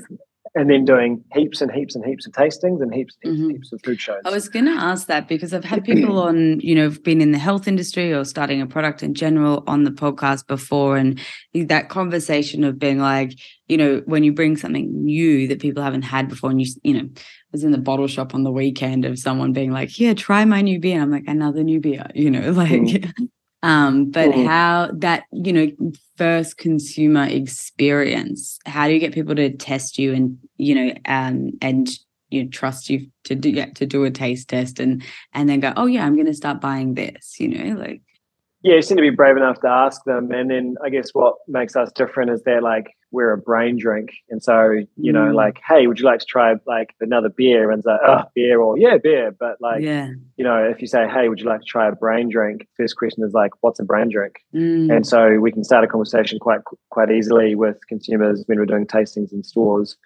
and then doing heaps and heaps and heaps of tastings and heaps and heaps, mm-hmm. heaps of food shows. I was going to ask that because I've had people on, you know, been in the health industry or starting a product in general on the podcast before. And that conversation of being like, you know, when you bring something new that people haven't had before and you, you know, was in the bottle shop on the weekend of someone being like, "Yeah, try my new beer. And I'm like, another new beer, you know, like, mm. Um, but mm. how that, you know, first consumer experience how do you get people to test you and you know um, and you know, trust you to do get to do a taste test and and then go oh yeah i'm going to start buying this you know like yeah you seem to be brave enough to ask them and then i guess what makes us different is they're like we're a brain drink. And so, you know, mm. like, hey, would you like to try like another beer? And like, oh, beer or yeah, beer. But like, yeah. you know, if you say, hey, would you like to try a brain drink? First question is like, what's a brain drink? Mm. And so we can start a conversation quite quite easily with consumers when we're doing tastings in stores.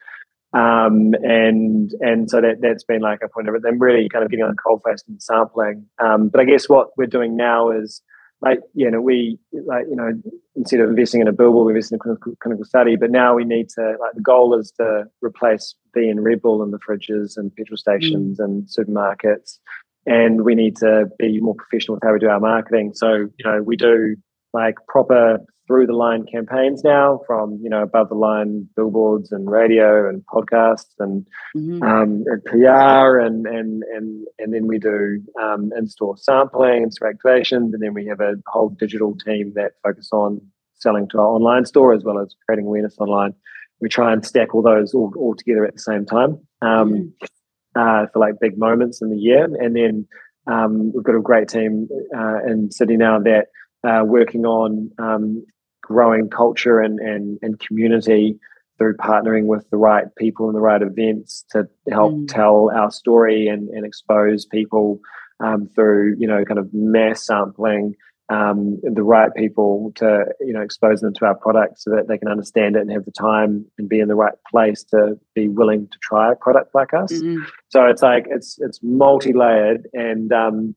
Um, and and so that that's been like a point of it. Them really kind of getting on cold face and sampling. Um, but I guess what we're doing now is like you know we like you know instead of investing in a billboard we invest in a clinical, clinical study but now we need to like the goal is to replace V and Red Bull in the fridges and petrol stations mm. and supermarkets and we need to be more professional with how we do our marketing so you know we do like proper through the line campaigns now from you know above the line billboards and radio and podcasts and, mm-hmm. um, and PR and and and and then we do um, in-store sampling and store activations and then we have a whole digital team that focus on selling to our online store as well as creating awareness online. We try and stack all those all, all together at the same time um, mm-hmm. uh, for like big moments in the year and then um, we've got a great team uh, in Sydney now that uh, working on um, growing culture and, and, and community through partnering with the right people and the right events to help mm. tell our story and, and expose people um, through you know kind of mass sampling um, the right people to you know expose them to our product so that they can understand it and have the time and be in the right place to be willing to try a product like us. Mm-hmm. So it's like it's it's multi-layered and um,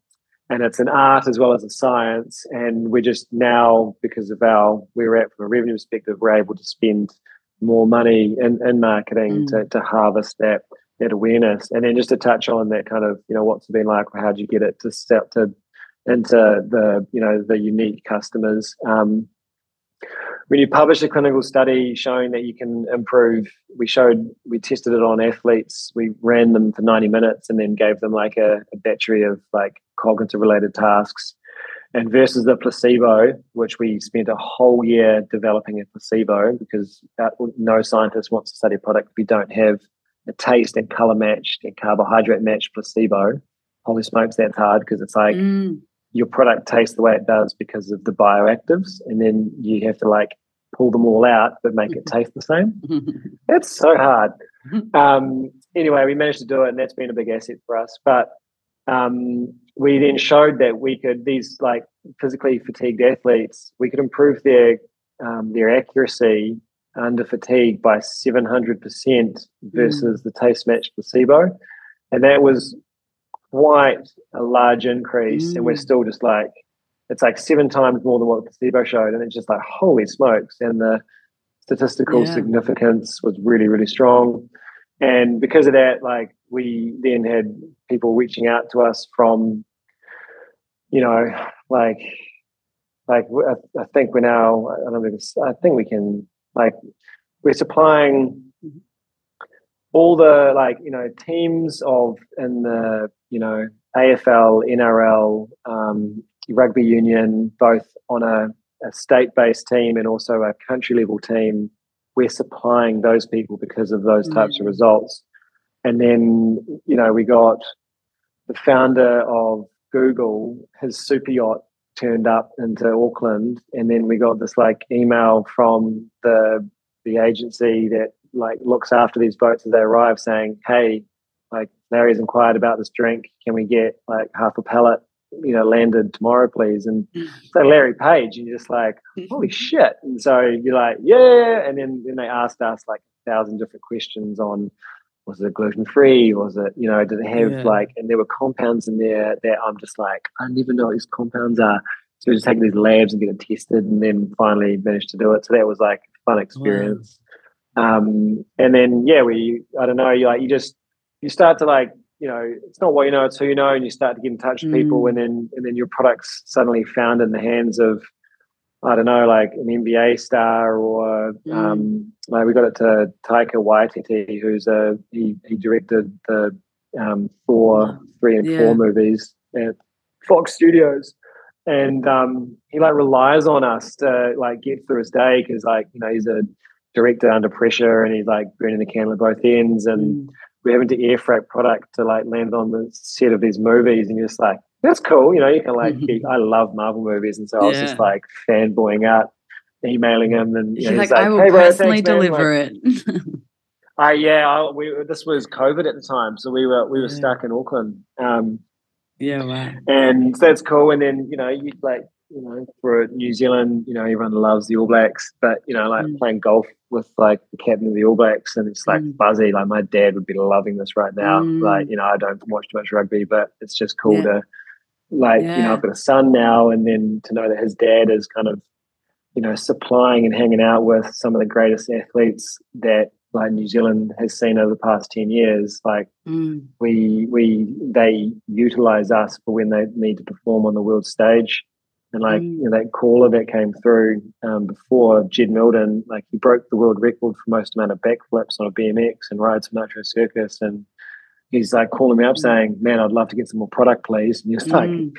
and it's an art as well as a science. And we're just now, because of our where we're at from a revenue perspective, we're able to spend more money in, in marketing mm. to, to harvest that that awareness. And then just to touch on that kind of, you know, what's it been like, how do you get it to step to into the, you know, the unique customers. Um, when you publish a clinical study showing that you can improve, we showed, we tested it on athletes. We ran them for 90 minutes and then gave them like a, a battery of like cognitive related tasks. And versus the placebo, which we spent a whole year developing a placebo because no scientist wants to study a product if we don't have a taste and color matched and carbohydrate matched placebo. Holy smokes, that's hard because it's like mm your product tastes the way it does because of the bioactives, and then you have to like pull them all out but make it taste the same. That's so hard. Um, anyway, we managed to do it, and that's been a big asset for us. But um, we then showed that we could these like physically fatigued athletes we could improve their um, their accuracy under fatigue by 700% versus mm. the taste match placebo and that was quite a large increase, mm. and we're mm. still just like it's like seven times more than what the placebo showed, and it's just like holy smokes! And the statistical yeah. significance was really really strong, and because of that, like we then had people reaching out to us from, you know, like like I, I think we're now I don't know I think we can like we're supplying all the like you know teams of in the you know AFL, NRL, um, rugby union, both on a, a state-based team and also a country level team. We're supplying those people because of those types mm-hmm. of results. And then you know we got the founder of Google, his super yacht turned up into Auckland, and then we got this like email from the the agency that like looks after these boats as they arrive, saying, "Hey, like Larry's inquired about this drink. Can we get like half a pallet, you know, landed tomorrow, please?" And so Larry Page, and you're just like, "Holy shit!" And so you're like, "Yeah," and then then they asked us like a thousand different questions on was it gluten free? Was it, you know, did it have Yeah. like, and there were compounds in there that I'm just like, I never know what these compounds are. So we just take these labs and get it tested and then finally managed to do it. So that was like a fun experience. Um, and then, yeah, we, I don't know, you like, you just, you start to like, you know, it's not what you know, it's who you know, and you start to get in touch with people, Mm. and then and then your product's suddenly found in the hands of, I don't know, like an NBA star, or um, like we got it to Taika Waititi, who's a he he directed the um, Thor three and Yeah. four movies at Fox Studios, and um, he like relies on us to like get through his day because like you know he's a director under pressure and he's like burning the candle at both ends and Mm. We're having to air freight product to like land on the set of these movies and you're just like that's cool you know you can like be, i love marvel movies and so i was just like fanboying out emailing him and you know, like, he's I will "Hey, bro, personally thanks, deliver Like, it. I yeah I, we this was covid at the time so we were we were Yeah. stuck in auckland um yeah, wow. and so that's cool. And then you know, you like you know, for New Zealand, you know, everyone loves the All Blacks, but you know, like Mm. playing golf with like the captain of the All Blacks, and it's like Mm. buzzy. Like my dad would be loving this right now. Mm. Like you know, I don't watch too much rugby, but it's just cool Yeah. to like you know, I've got a son now, and then to know that his dad is kind of you know supplying and hanging out with some of the greatest athletes that like New Zealand has seen over the past ten years, like Mm. we we they utilize us for when they need to perform on the world stage. And like Mm. you know, that caller that came through um, before Jed Mildon, like he broke the world record for most amount of backflips on a BMX and rides Nitro Circus, and he's like calling me up Mm. saying, "Man, I'd love to get some more product, please." And he's like, Mm.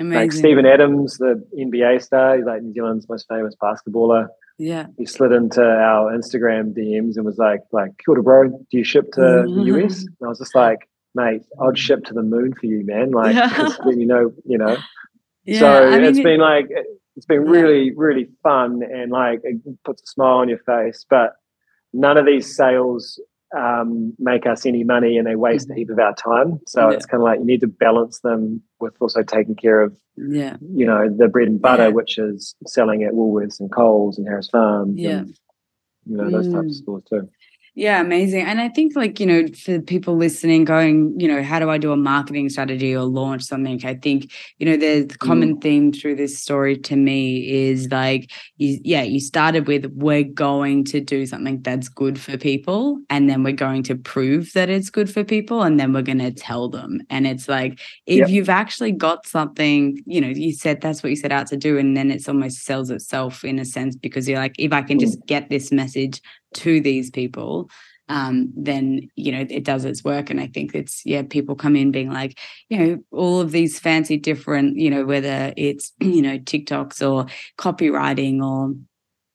Like Steven Adams, the NBA star, he's like New Zealand's most famous basketballer. yeah. He slid into our Instagram DMs and was like, like, Kia ora, bro, do you ship to the US? And I was just like, mate, I'd ship to the moon for you, man. Like, just then you know, you know. Yeah. so I mean, it's it- been like, it's been Yeah. really, really fun and like it puts a smile on your face. But none of these sales um, make us any money and they waste a heap of our time. So Mm-hmm. Yeah. it's kind of like you need to balance them with also taking care of yeah. you know the bread and butter, Yeah. which is selling at Woolworths and Coles and Harris Farms, Yeah. and you know those types Mm. of stores too. Yeah, amazing. And I think, like, you know, for people listening, going, you know, how do I do a marketing strategy or launch something? I think, you know, the the common theme through this story to me is like, you, yeah, you started with, we're going to do something that's good for people. And then we're going to prove that it's good for people. And then we're going to tell them. And it's like, if Yep. you've actually got something, you know, you said that's what you set out to do. And then it's almost sells itself in a sense because you're like, if I can Mm. just get this message to these people um, then you know it does its work. And i think it's yeah people come in being like you know all of these fancy different you know whether it's you know tiktoks or copywriting or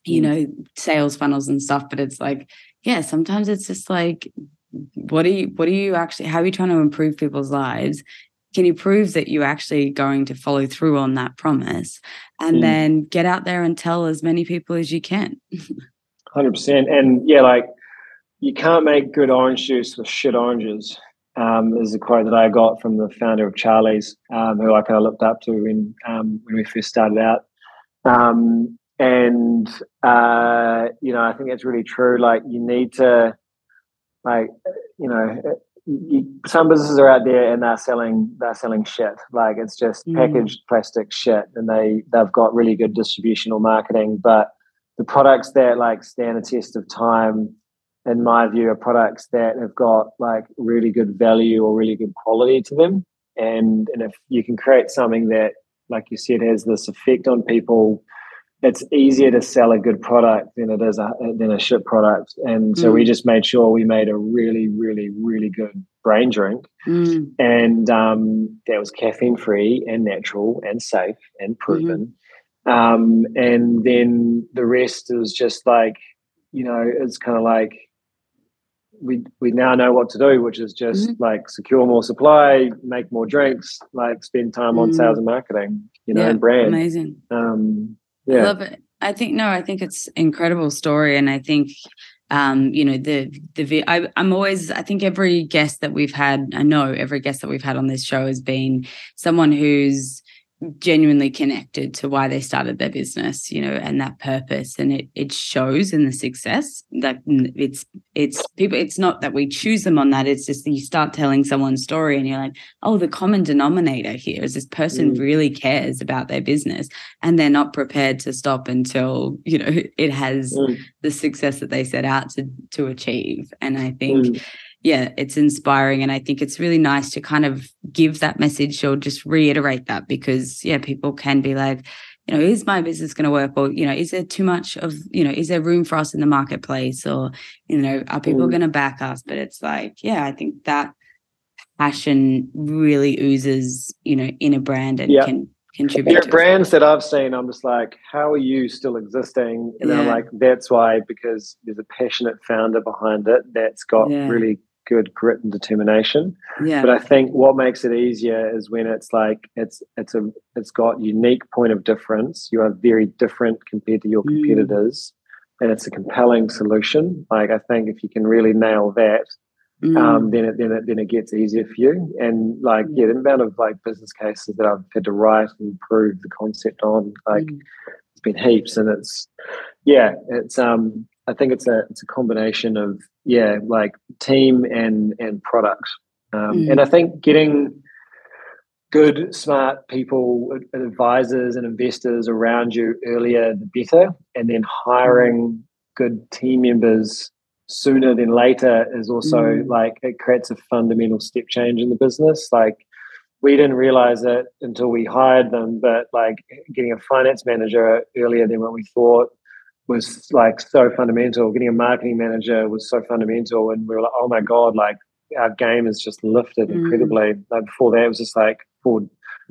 you Mm. know sales funnels and stuff. But it's like yeah sometimes it's just like what are you what are you actually how are you trying to improve people's lives? Can you prove that you're actually going to follow through on that promise? And Mm. then get out there and tell as many people as you can Hundred percent, and yeah, like you can't make good orange juice with shit oranges. Um, is a quote that I got from the founder of Charlie's, um, who I kind of looked up to when um, when we first started out. Um, and uh, you know, I think it's really true. Like you need to, like you know, you, some businesses are out there and they're selling they're selling shit. Like it's just Mm. packaged plastic shit, and they they've got really good distribution or marketing, but the products that like stand the test of time in my view are products that have got like really good value or really good quality to them. And and if you can create something that like you said has this effect on people it's easier to sell a good product than it is a than a shit product. And so we Mm. just made sure we made a really really really good brain drink. Mm, and um, that was caffeine free and natural and safe and proven. Um, and then the rest is just like, you know, it's kind of like we we now know what to do, which is just like secure more supply, make more drinks, like spend time on Mm. sales and marketing, you know, yeah, and brand. amazing Um, I love it. I think no, I think it's incredible story, and I think um, you know the the I, I'm always I think every guest that we've had, I know every guest that we've had on this show has been someone who's genuinely connected to why they started their business you know and that purpose and it it shows in the success that it's it's people it's not that we choose them on that it's just that you start telling someone's story and you're like oh the common denominator here is this person mm. really cares about their business and they're not prepared to stop until you know it has mm. the success that they set out to to achieve and i think mm yeah, it's inspiring. And I think it's really nice to kind of give that message or just reiterate that because, yeah, people can be like, you know, is my business going to work? Or, you know, is there too much of, you know, is there room for us in the marketplace? Or, you know, are people mm. going to back us? But it's like, yeah, I think that passion really oozes, you know, in a brand and yep. can contribute. There are brands that I've seen, I'm just like, how are you still existing? And yeah. I'm like, that's why, because there's a passionate founder behind it that's got yeah. really good grit and determination. Yeah. But I think what makes it easier is when it's like it's it's a it's got unique point of difference. You are very different compared to your mm. competitors, and it's a compelling solution. Like I think if you can really nail that, mm. um, then it then it then it gets easier for you. And like yeah, the amount of like business cases that I've had to write and prove the concept on, like mm. it's been heaps, and it's yeah, it's um I think it's a it's a combination of yeah, like team and and product. Um, mm. And I think getting good, smart people, advisors, and investors around you earlier, the better. And then hiring good team members sooner than later is also mm. like it creates a fundamental step change in the business. Like we didn't realize it until we hired them, but like getting a finance manager earlier than what we thought was like so fundamental. Getting a marketing manager was so fundamental, and we were like, oh my god, like our game has just lifted mm. incredibly. Like before that, it was just like four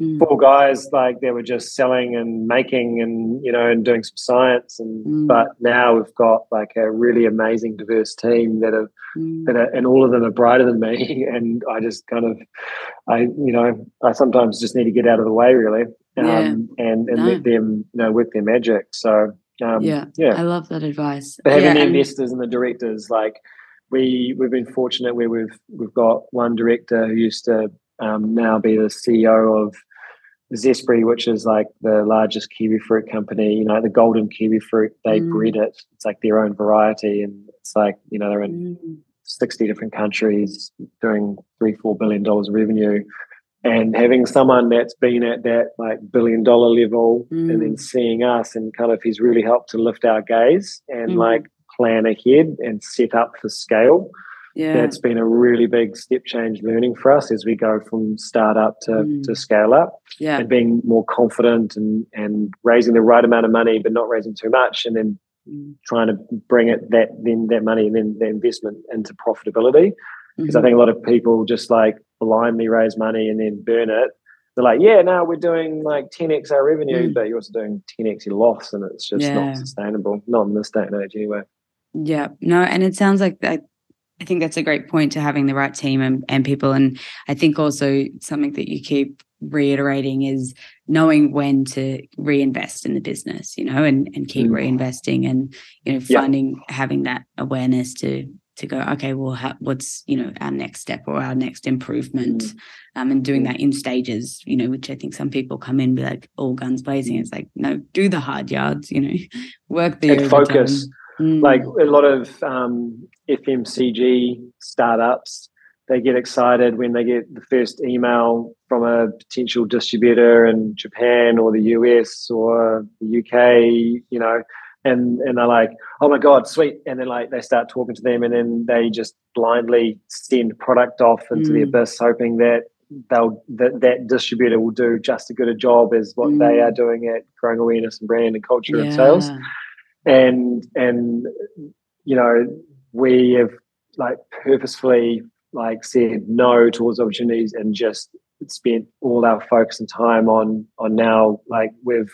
mm. four guys, like they were just selling and making, and you know, and doing some science. And mm. but now we've got like a really amazing, diverse team that are mm. that are, and all of them are brighter than me. And I just kind of, I you know, I sometimes just need to get out of the way, really. Um, yeah. and and no. let them you know work their magic. So um, yeah, yeah, I love that advice. But having yeah, the investors and the directors, like we we've been fortunate where we've we've got one director who used to um, now be the CEO of Zespri, which is like the largest kiwi fruit company. You know, the golden kiwi fruit, they mm. breed it. It's like their own variety, and it's like you know they're in mm. sixty different countries, doing three four billion dollars revenue and having someone that's been at that like billion dollar level mm. and then seeing us and kind of he's really helped to lift our gaze and mm. like plan ahead and set up for scale yeah that's been a really big step change learning for us as we go from startup to, mm. to scale up yeah and being more confident and and raising the right amount of money but not raising too much and then mm. trying to bring it that then that money and then the investment into profitability because mm-hmm. I think a lot of people just like blindly raise money and then burn it. They're like, yeah, now we're doing like 10x our revenue, mm. but you're also doing 10x your loss, and it's just yeah. not sustainable. Not in this day and age, anyway. Yeah, no, and it sounds like that. I think that's a great point to having the right team and, and people. And I think also something that you keep reiterating is knowing when to reinvest in the business, you know, and, and keep mm. reinvesting and, you know, finding yeah. having that awareness to to go okay well how, what's you know our next step or our next improvement? Mm. um, and doing that in stages you know which i think some people come in be like all guns blazing. It's like no do the hard yards you know work the and focus. Mm. like a lot of um, fmcg startups they get excited when they get the first email from a potential distributor in japan or the us or the uk you know and and they're like, oh my god, sweet, and then like they start talking to them, and then they just blindly send product off into mm. the abyss, hoping that they'll that that distributor will do just as good a job as what mm. they are doing at growing awareness and brand and culture yeah. and sales, and and you know we have like purposefully like said no towards opportunities and just spent all our focus and time on on now like we've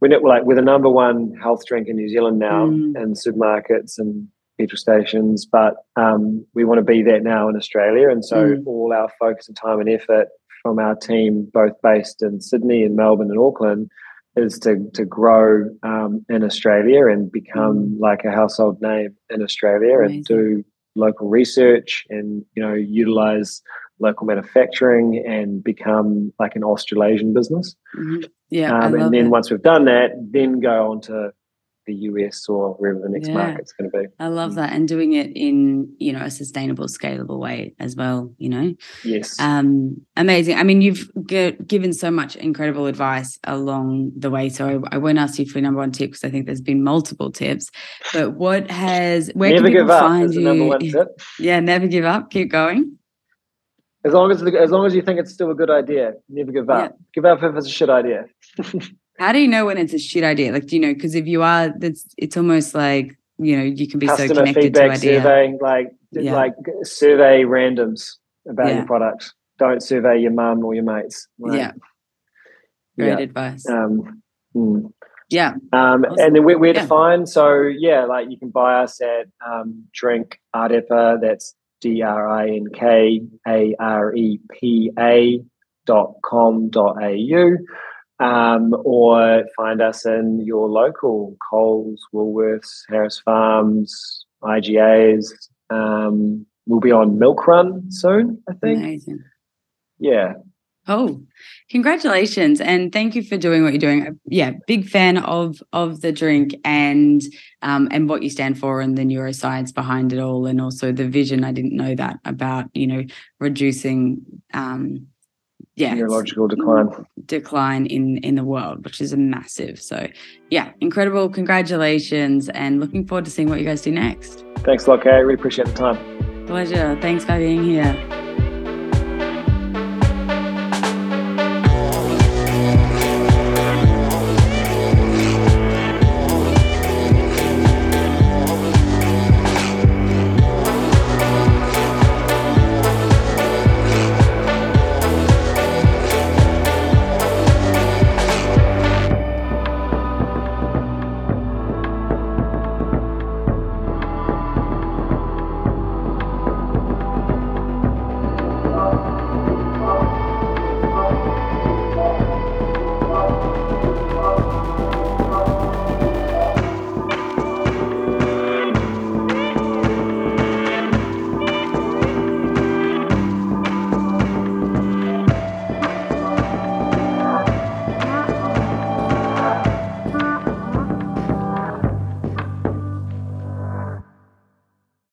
we're like we're the number one health drink in New Zealand now mm. in supermarkets and petrol stations, but um, we want to be that now in Australia, and so mm. all our focus and time and effort from our team, both based in Sydney and Melbourne and Auckland, is to to grow um, in Australia and become mm. like a household name in Australia Amazing. and do local research and you know utilize local manufacturing and become like an Australasian business. Mhm. Yeah, Um, and then it. once we've done that, then go on to the US or wherever the next Yeah. market's going to be. I love Mm. that, and doing it in you know a sustainable, scalable way as well. You know, Yes. um, amazing. I mean, you've g- given so much incredible advice along the way. So I, I won't ask you for your number one tip because I think there's been multiple tips. But what has where Never can people up find you? number one tip. Yeah, never give up. Keep going. As long as as long as you think it's still a good idea, never give up. Give up if it's a shit idea. How do you know when it's a shit idea? Like, do you know? Because if you are, that's it's almost like you know you can be so Customer connected to feedback idea. survey, like Yeah. like survey randoms about Yeah. your product. Don't survey your mum or your mates. Like, Yeah, great yeah. advice. Um, mm. yeah, Um, Awesome. And then Yeah. to find? So yeah, like you can buy us at um, Drink Arepa. That's D R I N K A R E P A dot com dot au. Um, or find us in your local Coles, Woolworths, Harris Farms, IGAs. Um, we'll be on Milk Run soon, I think. amazing. Yeah. Oh, congratulations and thank you for doing what you're doing. Yeah, big fan of of the drink and um and what you stand for and the neuroscience behind it all and also the vision. I didn't know that about, you know, reducing um yeah, Neurological decline. decline in in the world, which is a massive. So, yeah, incredible. Congratulations and looking forward to seeing what you guys do next. Thanks a lot. Really appreciate the time. Pleasure. Thanks for being here.